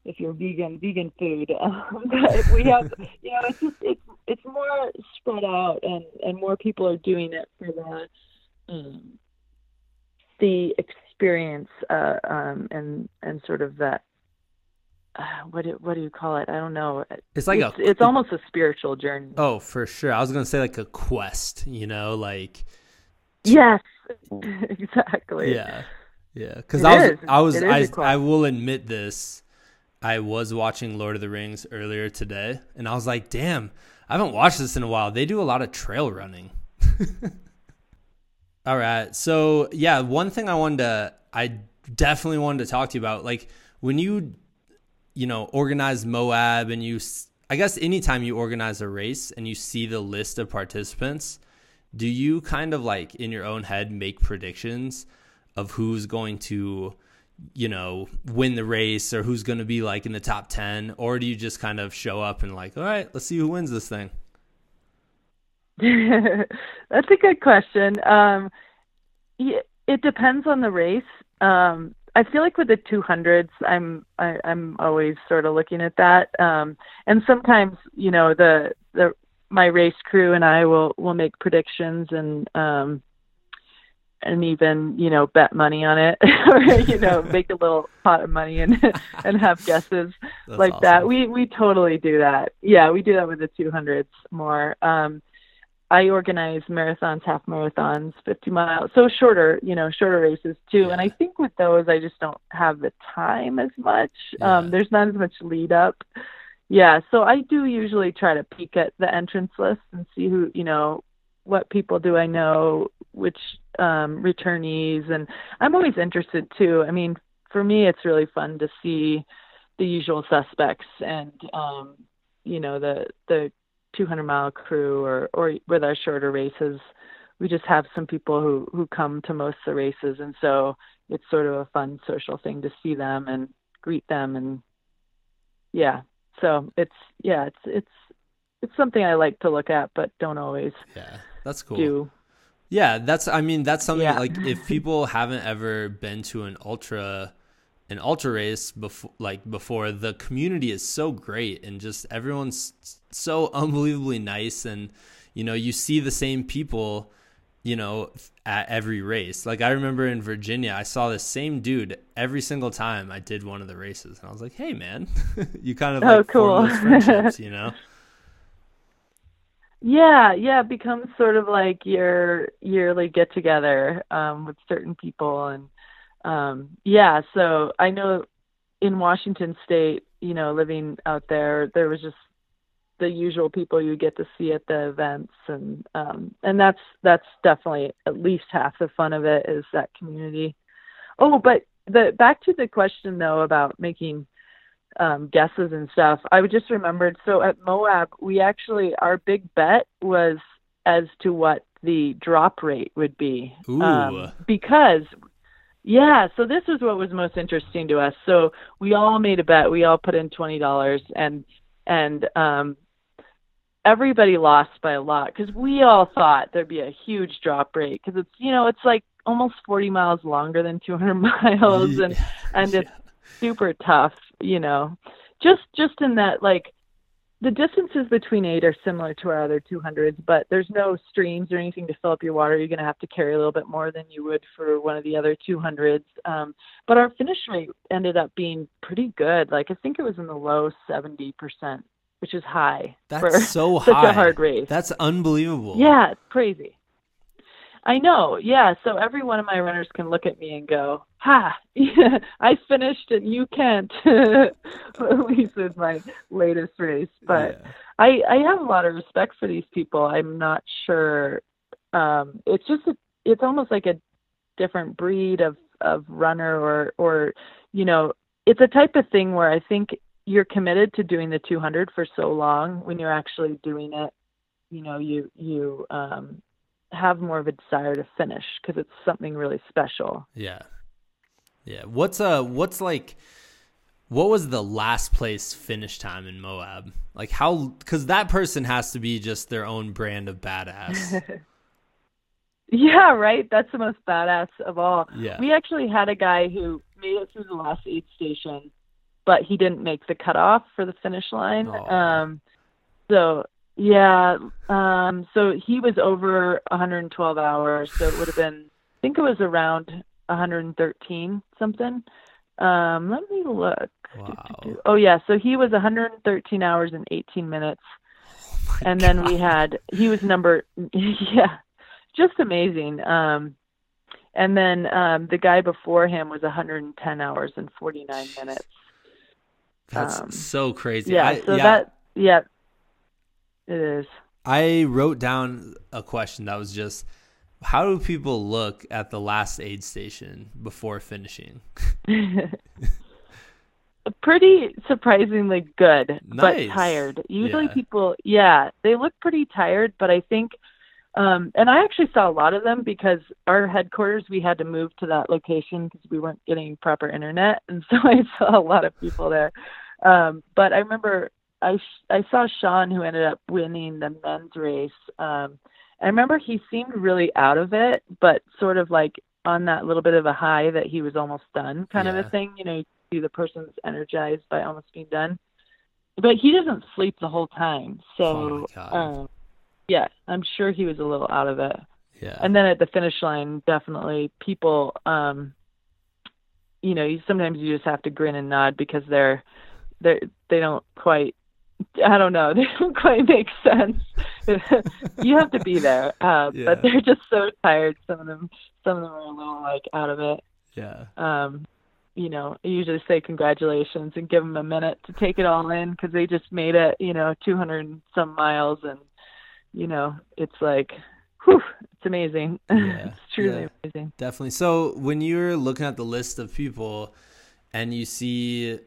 if you're vegan, vegan food. Um, but we have, you know, it's just it's it's more spread out, and and more people are doing it for the um, the experience uh, um, and and sort of that uh, what do, what do you call it? I don't know. It's like it's, a it's almost a spiritual journey. Oh, for sure. I was gonna say like a quest, you know, like Yes, exactly. Yeah, yeah. Because I was. I was, It is a I. I will admit this. I was watching Lord of the Rings earlier today, and I was like, "Damn, I haven't watched this in a while." They do a lot of trail running. All right, so yeah, one thing I wanted to, I definitely wanted to talk to you about, like when you, you know, organize Moab, and you, I guess anytime you organize a race and you see the list of participants, do you kind of like in your own head make predictions of who's going to you know win the race or who's going to be like in the top 10 or do you just kind of show up and like all right let's see who wins this thing That's a good question. Um, it depends on the race. Um, I feel like with the 200s, I'm I, I'm always sort of looking at that. Um, and sometimes, you know, the the my race crew and I will will make predictions and um, and even you know bet money on it or you know make a little pot of money and and have guesses That's like that. We we totally do that. Yeah, we do that with the 200s more. Um, I organize marathons, half marathons, 50 miles, so shorter, you know, shorter races too. And I think with those, I just don't have the time as much. Yeah. Um, there's not as much lead up. Yeah, so I do usually try to peek at the entrance list and see who, you know, what people do I know, which um, returnees, and I'm always interested too. I mean, for me, it's really fun to see the usual suspects and um, you know the the 200 mile crew or or with our shorter races we just have some people who who come to most of the races. And so it's sort of a fun social thing to see them and greet them and yeah. So it's yeah it's it's it's something i like to look at but don't always yeah that's cool. do. Yeah, that's I mean that's something Yeah. like if people haven't ever been to an ultra an ultra race before like before the community is so great and just everyone's so unbelievably nice and you know you see the same people you know at every race. Like I remember in Virginia I saw the same dude every single time I did one of the races and I was like, "Hey man." you kind of Oh, like form cool. those friendships, you know? Yeah, yeah, it becomes sort of like your yearly get together um, with certain people, and um, yeah. So I know in Washington State, you know, living out there, there was just the usual people you get to see at the events, and um, and that's that's definitely at least half the fun of it is that community. Oh, but the back to the question though about making um, guesses and stuff. I just remembered. So at Moab, we actually our big bet was as to what the drop rate would be. Ooh. Um, because yeah, so this was what was most interesting to us. So we all made a bet. We all put in twenty dollars, and and um, everybody lost by a lot because we all thought there'd be a huge drop rate because it's you know it's like almost forty miles longer than two hundred miles, and and it's super tough, you know. Just just in that like the distances between eight are similar to our other 200s, but there's no streams or anything to fill up your water. You're going to have to carry a little bit more than you would for one of the other 200s. Um, but our finish rate ended up being pretty good. Like I think it was in the low 70%, which is high That's so such high. a hard race. That's unbelievable. Yeah, it's crazy. I know. Yeah. So every one of my runners can look at me and go, "Ha! yeah, I finished and you can't." at least with my latest race, but Yeah. I I have a lot of respect for these people. I'm not sure. Um, it's just a, it's almost like a different breed of of runner, or or you know, it's a type of thing where I think you're committed to doing the 200 for so long when you're actually doing it. You know, you you um, have more of a desire to finish because it's something really special. Yeah. Yeah. What's uh what's like what was the last place finish time in Moab? Like how cuz that person has to be just their own brand of badass. Yeah, right. That's the most badass of all. Yeah. We actually had a guy who made it through the last aid station, but he didn't make the cutoff for the finish line. Um, so yeah, um, so he was over 112 hours, so it would have been, I think it was around 113 something. Um, let me look. Wow. Oh yeah, so he was 113 hours and 18 minutes, Oh and then we had he was number yeah, just amazing. Um, and then um, the guy before him was 110 hours and 49 minutes. That's um, so crazy. Yeah, I, so yeah, that yeah, it is. I wrote down a question that was just how do people look at the last aid station before finishing? pretty surprisingly good, Nice. but tired. Usually Yeah. people, yeah, they look pretty tired, but I think, um, and I actually saw a lot of them because our headquarters, we had to move to that location because we weren't getting proper internet. And so I saw a lot of people there. Um, but I remember I, I saw Sean who ended up winning the men's race. Um, I remember he seemed really out of it, but sort of like on that little bit of a high that he was almost done kind of a thing. You know, you see the person's energized by almost being done. But he doesn't sleep the whole time. So, Oh um, yeah, I'm sure he was a little out of it. Yeah. And then at the finish line, definitely people, um, you know, you, sometimes you just have to grin and nod because they're, they're, they don't quite, I don't know, they don't quite make sense. you have to be there, uh, Yeah. but they're just so tired. Some of them, some of them are a little like out of it. yeah. Um, you know, I usually say congratulations and give them a minute to take it all in because they just made it, you know, 200 some miles, and you know, it's like, whew, it's amazing. Yeah. it's truly Yeah. amazing. Definitely. So when you're looking at the list of people and you see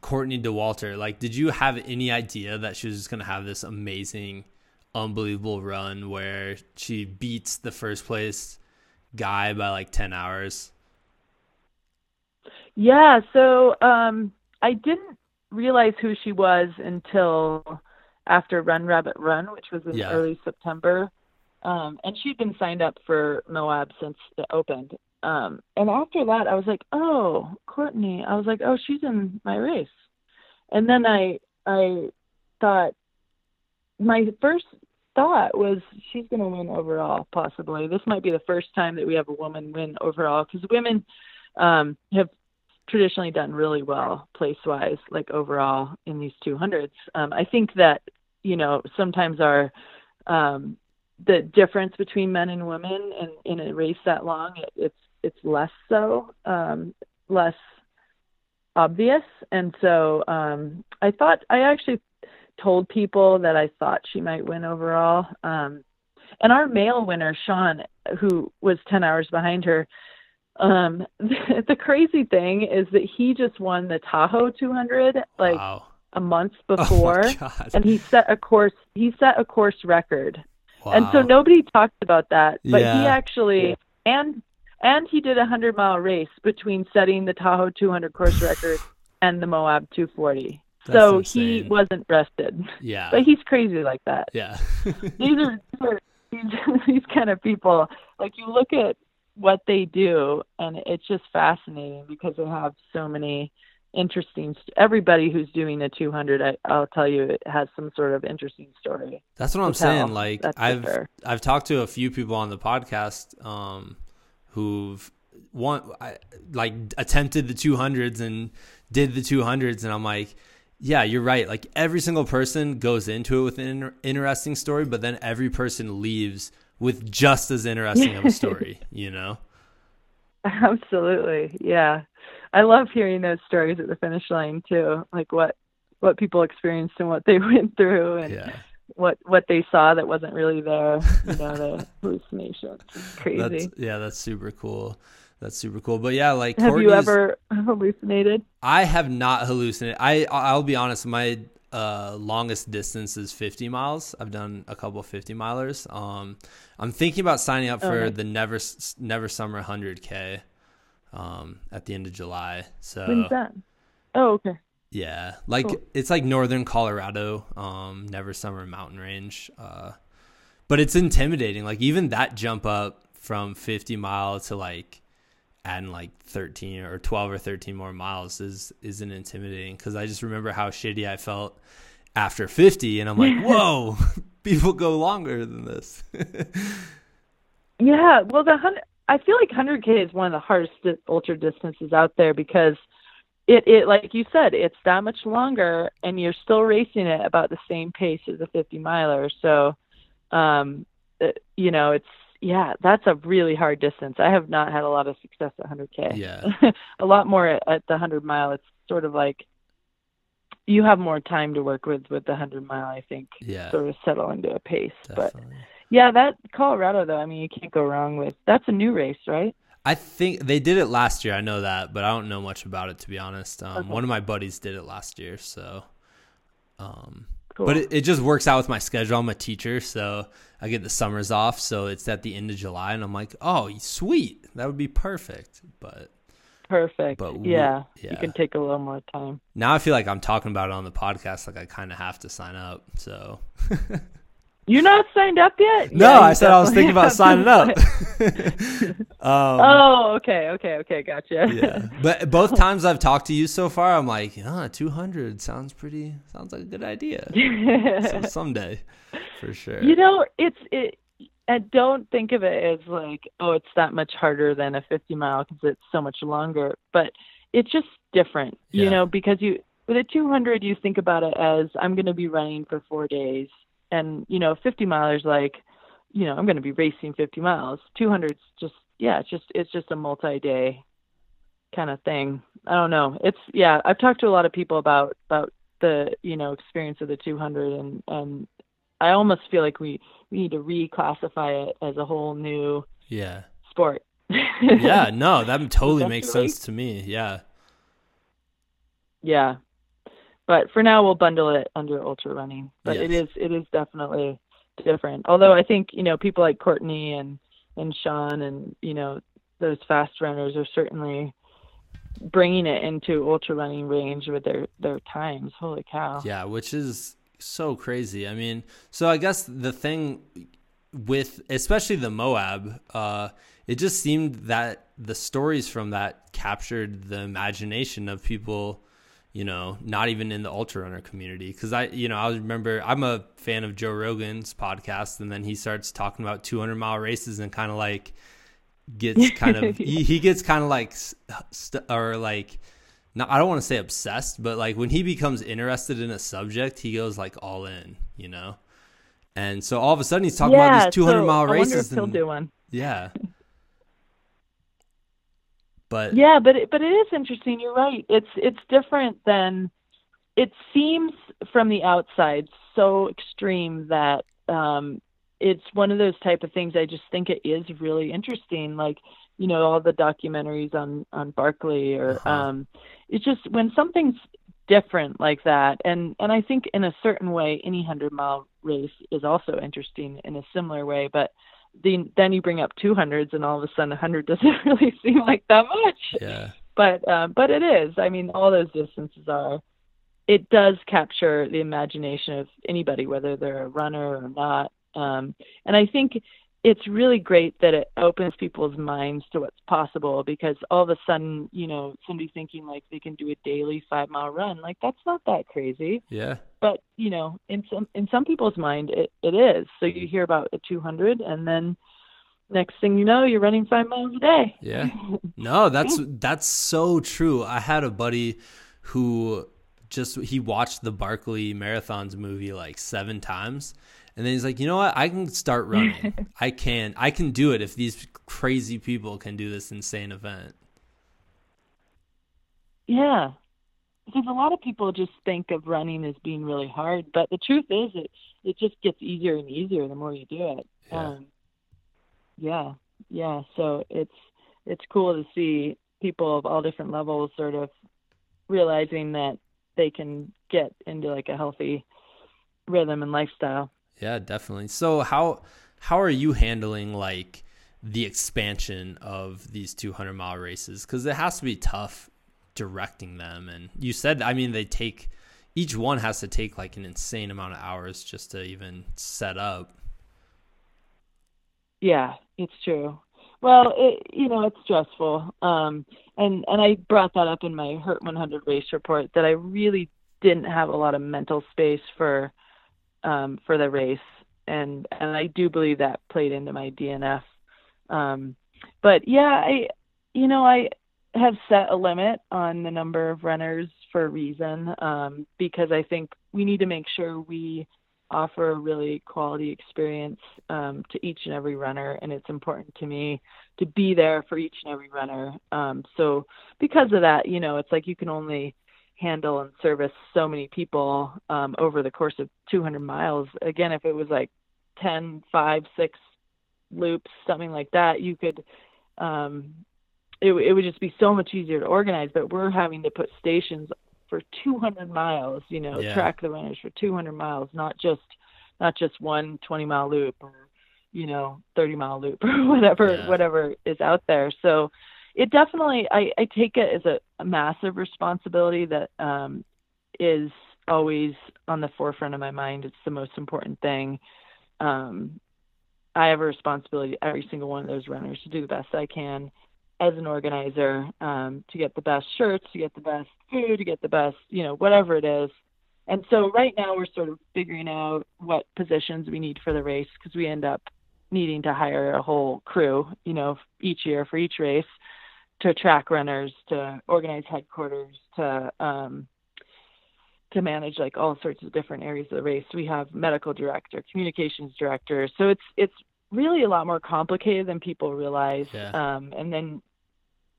Courtney Dauwalter, like, did you have any idea that she was just gonna have this amazing, unbelievable run where she beats the first place guy by like ten hours? Yeah, so um, I didn't realize who she was until after Run Rabbit Run, which was in Yeah. early September. Um, and she'd been signed up for Moab since it opened. Um, and after that, I was like, oh, Courtney. I was like, oh, she's in my race. And then I, I thought, my first thought was she's going to win overall, possibly. This might be the first time that we have a woman win overall because women um, have traditionally done really well place wise, like overall in these 200s. Um, I think that, you know, sometimes our, um, the difference between men and women in, in a race that long, it, it's, it's less so, um, less obvious. And so, um, I thought, I actually told people that I thought she might win overall. Um, and our male winner, Sean, who was 10 hours behind her, um, the crazy thing is that he just won the Tahoe 200 like wow. a month Oh before, God. and he set a course. He set a course record, and so nobody talked about that. But Yeah. he actually and and he did a hundred mile race between setting the Tahoe 200 course record and the Moab 240. That's so he wasn't rested, Yeah. but he's crazy like that yeah. these are, these are these, these kind of people. Like you look at what they do, and it's just fascinating because they have so many interesting. Everybody who's doing the 200, I, I'll tell you, it has some sort of interesting story. That's what I'm saying. Like that's I've. I've talked to a few people on the podcast um, who've one like attempted the 200s and did the 200s, and I'm like, yeah, you're right. Like every single person goes into it with an inter- interesting story, but then every person leaves with just as interesting of a story. You know? Absolutely, yeah. I love hearing those stories at the finish line too, like what what people experienced and what they went through, and Yeah. What what they saw that wasn't really there. You know, the hallucinations. It's crazy. That's yeah. That's super cool. That's super cool. But yeah, like Have you ever hallucinated? I have not hallucinated. I I'll be honest. My uh, longest distance is 50 miles. I've done a couple of 50 milers. Um, I'm thinking about signing up for nice. the Never Never Summer 100k um, at the end of July. So When's that? Oh, okay. Yeah, like Cool. it's like northern Colorado, um, Never Summer Mountain Range. Uh, but it's intimidating. Like even that jump up from 50 mile to like adding like 13 or 12 or 13 more miles is isn't intimidating because I just remember how shitty I felt after 50 and I'm like, whoa, people go longer than this. Yeah, well, the hundred. I feel like 100k is one of the hardest ultra distances out there because it it like you said, it's that much longer, and you're still racing it about the same pace as a 50 miler. So, um, it, you know, it's yeah, that's a really hard distance. I have not had a lot of success at 100k. Yeah. a lot more at, at the 100 mile. It's sort of like you have more time to work with with the 100 mile. I think. Yeah. Sort of settle into a pace, but yeah, that Colorado though. I mean, you can't go wrong with. That's a new race, right? I think they did it last year. I know that, but I don't know much about it to be honest. Um, Okay. One of my buddies did it last year, so. Um, Cool. But it, it just works out with my schedule. I'm a teacher, so I get the summers off. So it's at the end of July, and I'm like, oh, sweet, that would be perfect. But Perfect. But we- yeah, yeah. you can take a little more time. now I feel like I'm talking about it on the podcast, like I kind of have to sign up. So You're not signed up yet? no, Yeah, I said I was thinking about signing up. um, oh, okay, okay, okay, gotcha. yeah, but both times I've talked to you so far, I'm like, yeah, 200 sounds pretty, sounds like a good idea. so someday, for sure. you know, it's it. And don't think of it as like, oh, it's that much harder than a 50 mile because it's so much longer. But it's just different, Yeah. you know, because you with a 200, you think about it as I'm going to be running for four days, and you know, 50 milers like, you know, I'm going to be racing 50 miles. 200's just, yeah, it's just it's just a multi-day kind of thing. I don't know. It's yeah. I've talked to a lot of people about about the you know experience of the 200, and and I almost feel like we we need to reclassify it as a whole new yeah. sport. Yeah, no, that totally makes sense to me. Yeah. yeah. But for now, we'll bundle it under ultra running. But it Yes. is it is definitely different. Although I think you know people like Courtney and and Sean and you know those fast runners are certainly bringing it into ultra running range with their their times. Holy cow! Yeah, which is so crazy. I mean, so I guess the thing with especially the Moab, uh, it just seemed that the stories from that captured the imagination of people, you know, not even in the ultra runner community. Cause I, you know, I remember I'm a fan of Joe Rogan's podcast and then he starts talking about 200 mile races and kind of like gets kind of, he, he gets kind of like, st- or like, no, I don't want to say obsessed, but like when he becomes interested in a subject, he goes like all in, you know. And so all of a sudden he's talking yeah, about these 200 so mile I wonder races. if he'll and- do one. yeah. But Yeah, but it, but it is interesting. You're right. It's it's different than it seems from the outside so extreme that um, it's one of those type of things. I just think it is really interesting. Like you know all the documentaries on on Barkley or Uh-huh. um, it's just when something's different like that and and I think in a certain way any 100 mile race is also interesting in a similar way but then then you bring up 200s and all of a sudden a 100 doesn't really seem like that much yeah. but um, but it is. I mean, all those distances are. It does capture the imagination of anybody, whether they're a runner or not. Um, and I think it's really great that it opens people's minds to what's possible because all of a sudden, you know, somebody thinking like they can do a daily five mile run, like that's not that crazy. Yeah. But you know, in some in some people's mind, it, it is. So you hear about a 200, and then next thing you know, you're running five miles a day. Yeah. No, that's that's so true. I had a buddy who just he watched the Barkley Marathons movie like 7 times and then he's like, "You know what? I can start running. I can I can do it if these crazy people can do this insane event." Yeah. Because a lot of people just think of running as being really hard, but the truth is it it just gets easier and easier the more you do it. Yeah. Um yeah. Yeah, so it's it's cool to see people of all different levels sort of realizing that they can get into like a healthy rhythm and lifestyle. Yeah, definitely. So how how are you handling like the expansion of these 200 mile races? Because it has to be tough directing them. And you said, I mean, they take each one has to take like an insane amount of hours just to even set up. Yeah, it's true. Well, it, you know, it's stressful. Um, and, and I brought that up in my Hurt 100 race report that I really didn't have a lot of mental space for, um, for the race. And, and I do believe that played into my DNF. Um, but yeah, I, you know, I, have set a limit on the number of runners for a reason um, because I think we need to make sure we offer a really quality experience um, to each and every runner, and it's important to me to be there for each and every runner. Um, so because of that, you know, it's like you can only handle and service so many people um, over the course of 200 miles. Again, if it was like 10, 5, 6 loops, something like that, you could. Um, it, it would just be so much easier to organize, but we're having to put stations for 200 miles, you know, Yeah. track the runners for 200 miles, not just not just one 20 mile loop or you know 30 mile loop or whatever Yeah. whatever is out there. So it definitely I, I take it as a, a massive responsibility that um, is always on the forefront of my mind. It's the most important thing. Um, I have a responsibility every single one of those runners to do the best I can as an organizer um, to get the best shirts, to get the best food, to get the best, you know, whatever it is. And so right now we're sort of figuring out what positions we need for the race because we end up needing to hire a whole crew, you know, each year for each race to track runners, to organize headquarters, to um, to manage like all sorts of different areas of the race. We have medical director, communications director. So it's it's really a lot more complicated than people realize. Yeah. Um, and then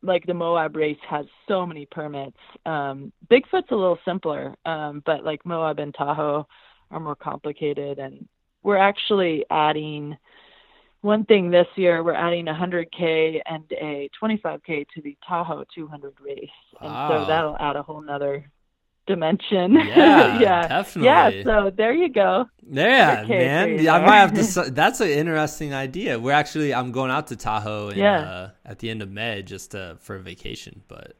like the Moab race has so many permits. Um, Bigfoot's a little simpler, um, but like Moab and Tahoe are more complicated. And we're actually adding one thing this year. We're adding a 100k and a 25k to the Tahoe 200 race, and Wow. so that'll add a whole nother dimension. Yeah, yeah, definitely. yeah. So there you go. Yeah, man. there you Yeah, I might have to. That's an interesting idea. We're actually. I'm going out to Tahoe in, Yeah. uh, at the end of May just uh, for a vacation. But,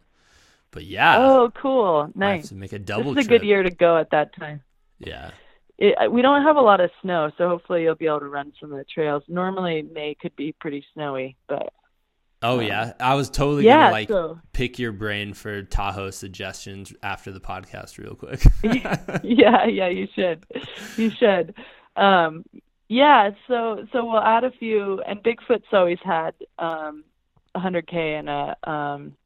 but yeah. Oh, cool, nice. to make a This double is a trip. good year to go at that time. Yeah. It, we don't have a lot of snow, so hopefully you'll be able to run some of the trails. Normally May could be pretty snowy, but Oh Um, yeah. I was totally yeah. gonna like so pick your brain for Tahoe suggestions after the podcast, real quick. yeah, yeah, you should, you should. Um, yeah, so so we'll add a few, and Bigfoot's always had um, a 100k and a um,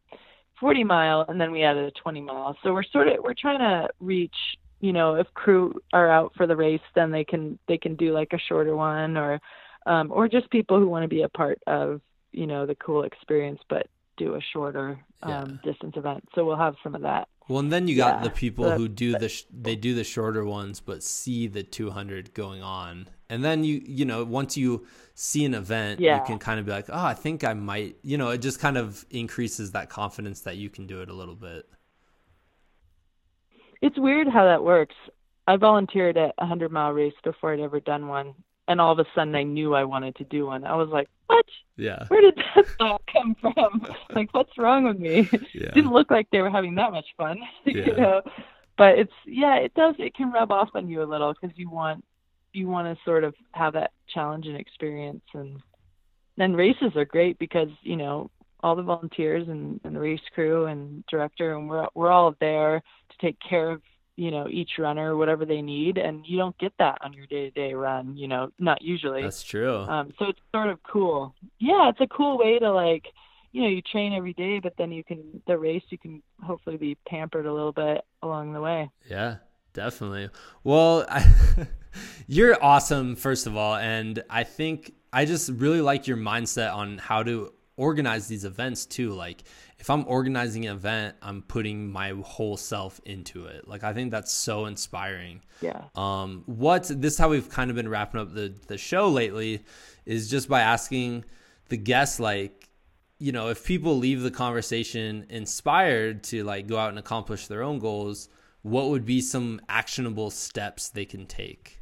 40 mile, and then we added a 20 mile. So we're sort of we're trying to reach. You know, if crew are out for the race, then they can they can do like a shorter one, or um, or just people who want to be a part of you know the cool experience, but do a shorter um, distance event. So we'll have some of that. Well, and then you got Yeah, the people but- who do the sh- they do the shorter ones, but see the 200 going on, and then you you know once you see an event, you can kind of be like, oh, I think I might, you know, it just kind of increases that confidence that you can do it a little bit. It's weird how that works. I volunteered at a hundred mile race before I'd ever done one, and all of a sudden I knew I wanted to do one. I was like, "What? Yeah, Where did that thought come from? like, what's wrong with me?" yeah, Didn't look like they were having that much fun, Yeah. you know. But it's yeah, it does. It can rub off on you a little because you want you want to sort of have that challenge and experience, and then races are great because you know all the volunteers and, and the race crew and director and we're we're all there to take care of you know each runner whatever they need and you don't get that on your day to day run you know not usually that's true. um so it's sort of cool yeah it's a cool way to like you know you train every day but then you can the race you can hopefully be pampered a little bit along the way Yeah, definitely. Well, I, you're awesome, first of all. And I think I just really like your mindset on how to organize these events too. Like, if I'm organizing an event, I'm putting my whole self into it. Like, I think that's so inspiring. yeah Um, what this is how we've kind of been wrapping up the the show lately is just by asking the guests like you know if people leave the conversation inspired to like go out and accomplish their own goals what would be some actionable steps they can take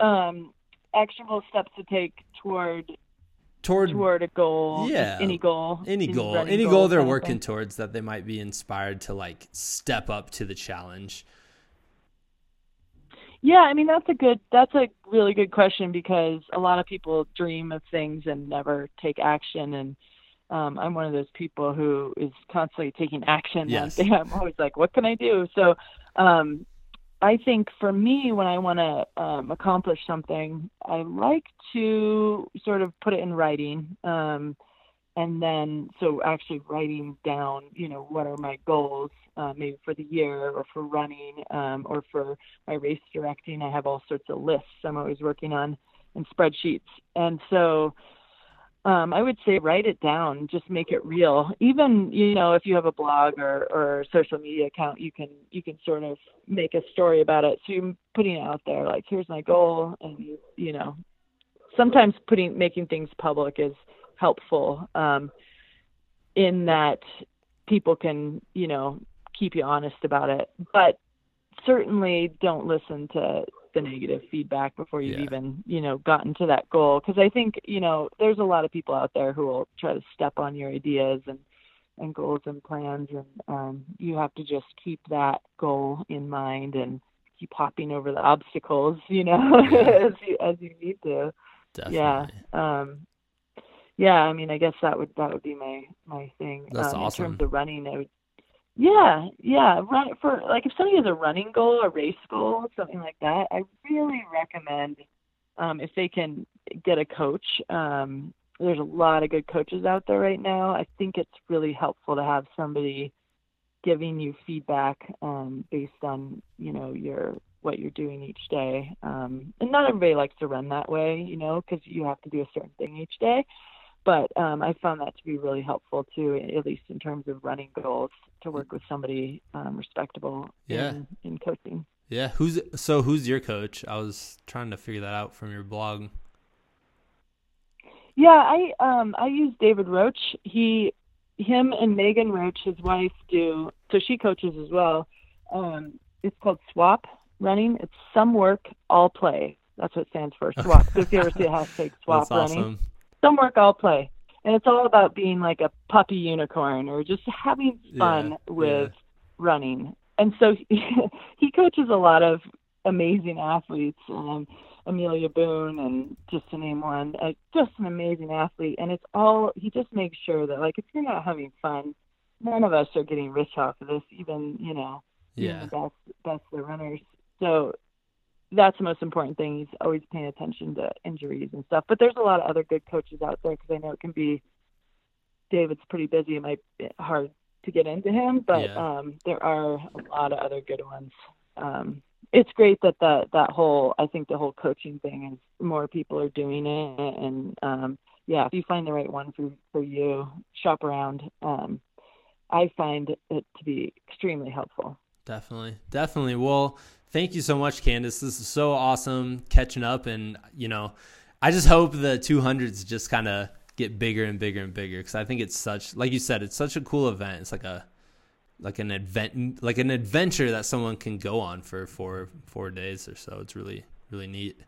um actionable steps to take toward toward toward a goal Yeah. any goal any goal any goal they're working towards that they might be inspired to like step up to the challenge Yeah, I mean that's a good that's a really good question because a lot of people dream of things and never take action and um I'm one of those people who is constantly taking action. Yes. I'm always like, what can I do? So um I think for me when I want to um accomplish something, I like to sort of put it in writing. Um and then so actually writing down you know what are my goals uh, maybe for the year or for running um, or for my race directing i have all sorts of lists i'm always working on in spreadsheets and so um, I would say write it down, just make it real. Even you know if you have a blog or or social media account, you can you can sort of make a story about it. So you're putting it out there, like here's my goal, and you you know sometimes putting making things public is helpful um, in that people can you know keep you honest about it, but certainly don't listen to the negative feedback before you've yeah. even you know gotten to that goal because i think you know there's a lot of people out there who will try to step on your ideas and and goals and plans and um you have to just keep that goal in mind and keep hopping over the obstacles you know as you as you need to Definitely. yeah um yeah i mean i guess that would that would be my my thing That's um, awesome. in terms of running i would yeah, yeah. Run for like if somebody has a running goal, a race goal, something like that. I really recommend um, if they can get a coach. Um, there's a lot of good coaches out there right now. I think it's really helpful to have somebody giving you feedback um, based on you know your what you're doing each day. Um, and not everybody likes to run that way, you know, because you have to do a certain thing each day but um, I found that to be really helpful too, at least in terms of running goals, to work with somebody um, respectable yeah. in, in coaching. Yeah. Who's so? Who's your coach? I was trying to figure that out from your blog. Yeah, I um I use David Roche. He, him, and Megan Roche, his wife, do so. She coaches as well. Um, it's called Swap Running. It's some work, all play. That's what it stands for. Swap. so if you ever see a hashtag Swap That's Running. Awesome some work I'll play. And it's all about being like a puppy unicorn or just having fun yeah, with yeah. running. And so he, he coaches a lot of amazing athletes, um, Amelia Boone, and just to name one, uh, just an amazing athlete. And it's all, he just makes sure that, like, if you're not having fun, none of us are getting rich off of this, even, you know, yeah. the best, best of the runners. So that's the most important thing. He's always paying attention to injuries and stuff. But there's a lot of other good coaches out there because I know it can be. David's pretty busy. It might be hard to get into him, but yeah. um, there are a lot of other good ones. Um, it's great that that that whole I think the whole coaching thing is more people are doing it, and um, yeah, if you find the right one for for you, shop around. Um, I find it to be extremely helpful. Definitely, definitely. Well, thank you so much, Candice. This is so awesome catching up, and you know, I just hope the 200s just kind of get bigger and bigger and bigger because I think it's such, like you said, it's such a cool event. It's like a like an event, like an adventure that someone can go on for four four days or so. It's really really neat.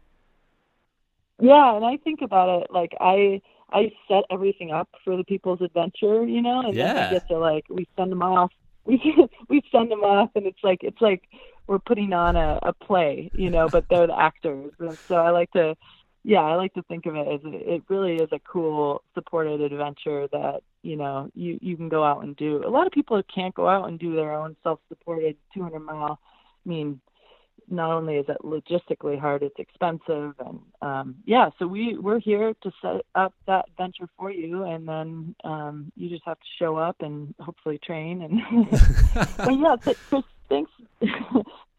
Yeah, and I think about it like I I set everything up for the people's adventure, you know, and yeah. then we get to like we send them off. We we send them off, and it's like it's like we're putting on a, a play, you know, but they're the actors. And so I like to, yeah, I like to think of it as it really is a cool supported adventure that, you know, you, you can go out and do. A lot of people can't go out and do their own self-supported 200 mile. I mean, not only is it logistically hard, it's expensive, and um, yeah. So we we're here to set up that venture for you, and then um, you just have to show up and hopefully train. And but yeah, Chris, thanks.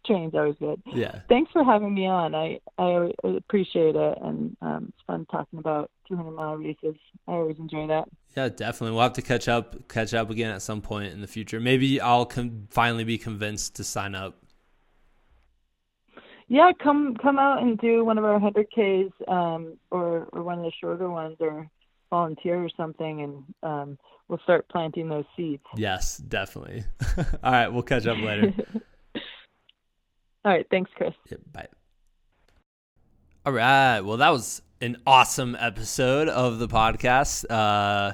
Training's always good. Yeah. Thanks for having me on. I I appreciate it, and um, it's fun talking about 200 mile races. I always enjoy that. Yeah, definitely. We'll have to catch up catch up again at some point in the future. Maybe I'll com- finally be convinced to sign up yeah, come come out and do one of our hundred Ks, um, or or one of the shorter ones, or volunteer or something, and um, we'll start planting those seeds. Yes, definitely. All right, we'll catch up later. All right, thanks, Chris. Yeah, bye. All right, well, that was an awesome episode of the podcast. Uh,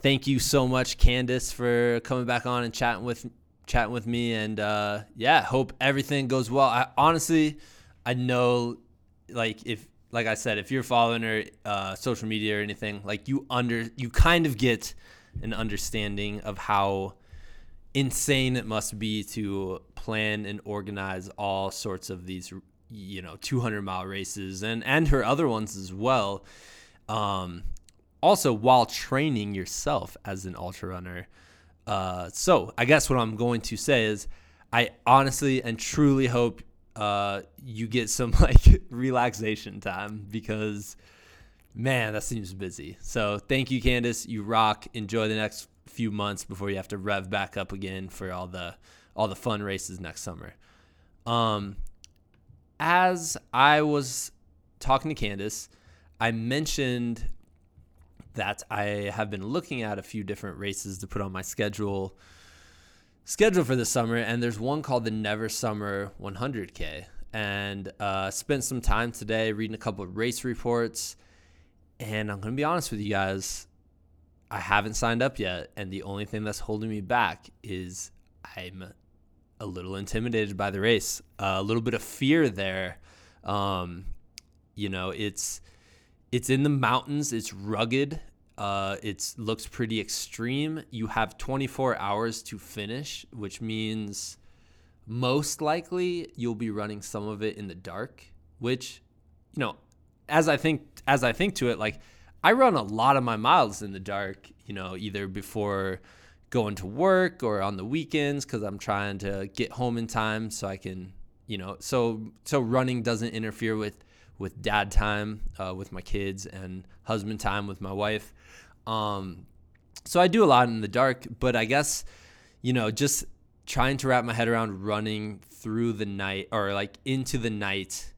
thank you so much, Candice, for coming back on and chatting with chatting with me and uh, yeah hope everything goes well i honestly i know like if like i said if you're following her uh, social media or anything like you under you kind of get an understanding of how insane it must be to plan and organize all sorts of these you know 200 mile races and and her other ones as well um also while training yourself as an ultra runner. Uh, so I guess what I'm going to say is, I honestly and truly hope uh, you get some like relaxation time because, man, that seems busy. So thank you, Candice. You rock. Enjoy the next few months before you have to rev back up again for all the all the fun races next summer. Um, as I was talking to Candice, I mentioned that I have been looking at a few different races to put on my schedule schedule for the summer, and there's one called the Never Summer 100K. And uh, spent some time today reading a couple of race reports. And I'm to be honest with you guys, I haven't signed up yet. And the only thing that's holding me back is I'm a little intimidated by the race, uh, a little bit of fear there. Um, you know, it's it's in the mountains. It's rugged. Uh, it looks pretty extreme. You have 24 hours to finish, which means most likely you'll be running some of it in the dark. Which, you know, as I think as I think to it, like I run a lot of my miles in the dark. You know, either before going to work or on the weekends because I'm trying to get home in time so I can, you know, so so running doesn't interfere with with dad time uh, with my kids and husband time with my wife. Um, so I do a lot in the dark, but I guess, you know, just trying to wrap my head around running through the night or like into the night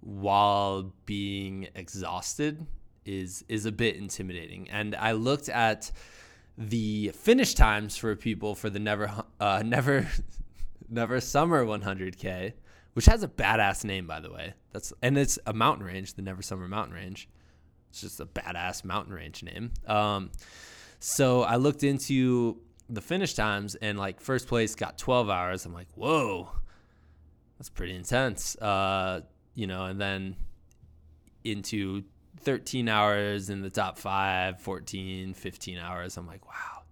while being exhausted is is a bit intimidating. And I looked at the finish times for people for the never uh, never never summer 100k which has a badass name by the way. That's and it's a mountain range, the Never Summer Mountain Range. It's just a badass mountain range name. Um, so I looked into the finish times and like first place got 12 hours. I'm like, whoa, that's pretty intense. Uh, you know, and then into 13 hours in the top five, 14, 15 hours. I'm like, wow,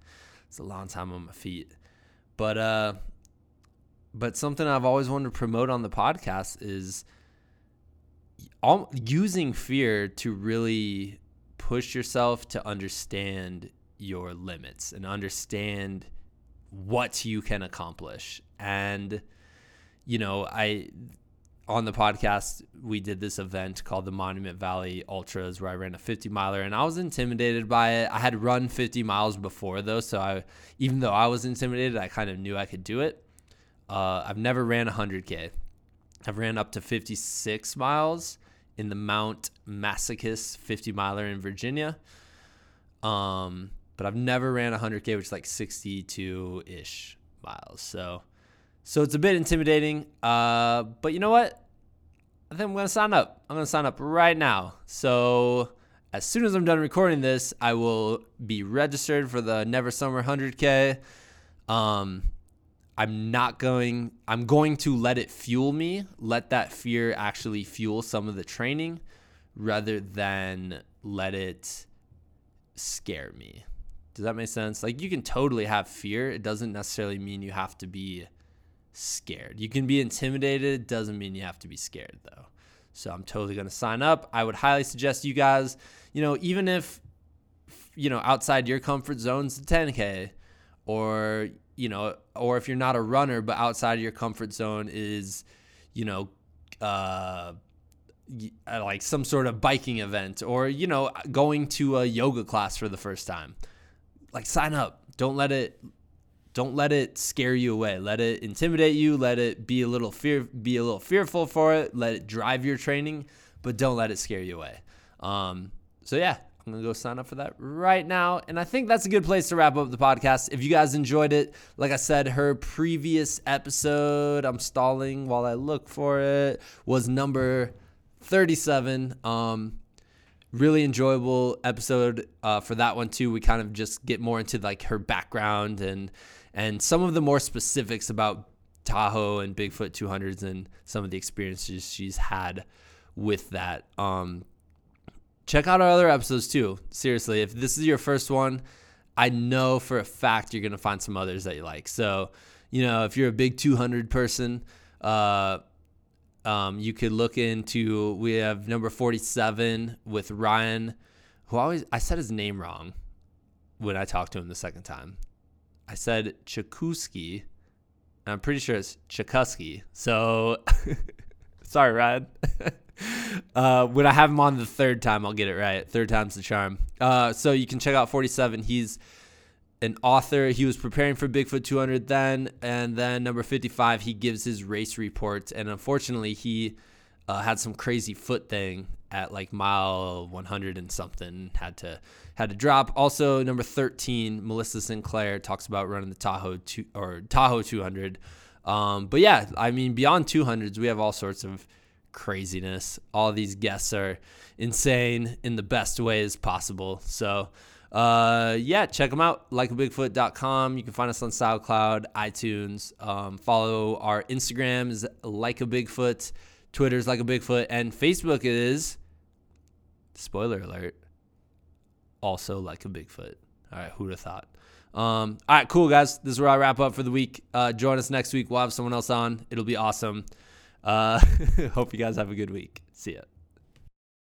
it's a long time on my feet. But uh, but something I've always wanted to promote on the podcast is all, using fear to really push yourself to understand your limits and understand what you can accomplish. And, you know, I, on the podcast, we did this event called the Monument Valley Ultras where I ran a 50 miler and I was intimidated by it. I had run 50 miles before though. So I, even though I was intimidated, I kind of knew I could do it. Uh, I've never ran 100K. I've ran up to 56 miles in the Mount Masochist 50 miler in Virginia. Um, but I've never ran 100K, which is like 62 ish miles. So, so it's a bit intimidating. Uh, but you know what? I think I'm going to sign up. I'm going to sign up right now. So, as soon as I'm done recording this, I will be registered for the Never Summer 100K. Um, I'm not going I'm going to let it fuel me, let that fear actually fuel some of the training rather than let it scare me. Does that make sense? Like you can totally have fear. It doesn't necessarily mean you have to be scared. You can be intimidated, it doesn't mean you have to be scared though. So I'm totally going to sign up. I would highly suggest you guys, you know, even if you know, outside your comfort zone's the 10k or you know, or if you're not a runner but outside of your comfort zone is, you know, uh, uh, like some sort of biking event or you know going to a yoga class for the first time. Like sign up. Don't let it don't let it scare you away. Let it intimidate you. Let it be a little fear be a little fearful for it. Let it drive your training but don't let it scare you away. Um, so yeah I'm going to go sign up for that right now. And I think that's a good place to wrap up the podcast. If you guys enjoyed it, like I said, her previous episode, I'm stalling while I look for it, was number 37. Um, really enjoyable episode uh, for that one too. We kind of just get more into like her background and and some of the more specifics about Tahoe and Bigfoot 200s and some of the experiences she's had with that. Um, check out our other episodes too. Seriously, if this is your first one, I know for a fact you're gonna find some others that you like. So, you know, if you're a big 200 person, uh, um, you could look into. We have number 47 with Ryan who always I said his name wrong when I talked to him the second time. I said Chakuski. and I'm pretty sure it's Chakusky. So sorry, Ryan. uh, when I have him on the third time, I'll get it right. Third time's the charm. Uh, so you can check out 47. He's an author. He was preparing for Bigfoot 200 then, and then number 55, he gives his race reports. And unfortunately, he uh, had some crazy foot thing at like mile 100 and something. Had to had to drop. Also, number 13, Melissa Sinclair talks about running the Tahoe two, or Tahoe 200. Um, but yeah, I mean, beyond 200s, we have all sorts of craziness. All these guests are insane in the best ways possible. So, uh, yeah, check them out. Likeabigfoot.com. You can find us on SoundCloud, iTunes. Um, follow our Instagram is like a Bigfoot. Twitter's like a Bigfoot, and Facebook is spoiler alert. Also like a Bigfoot. All right, who'd have thought? Um, all right, cool guys. This is where I wrap up for the week. Uh, join us next week. We'll have someone else on. It'll be awesome. Uh, hope you guys have a good week. See ya.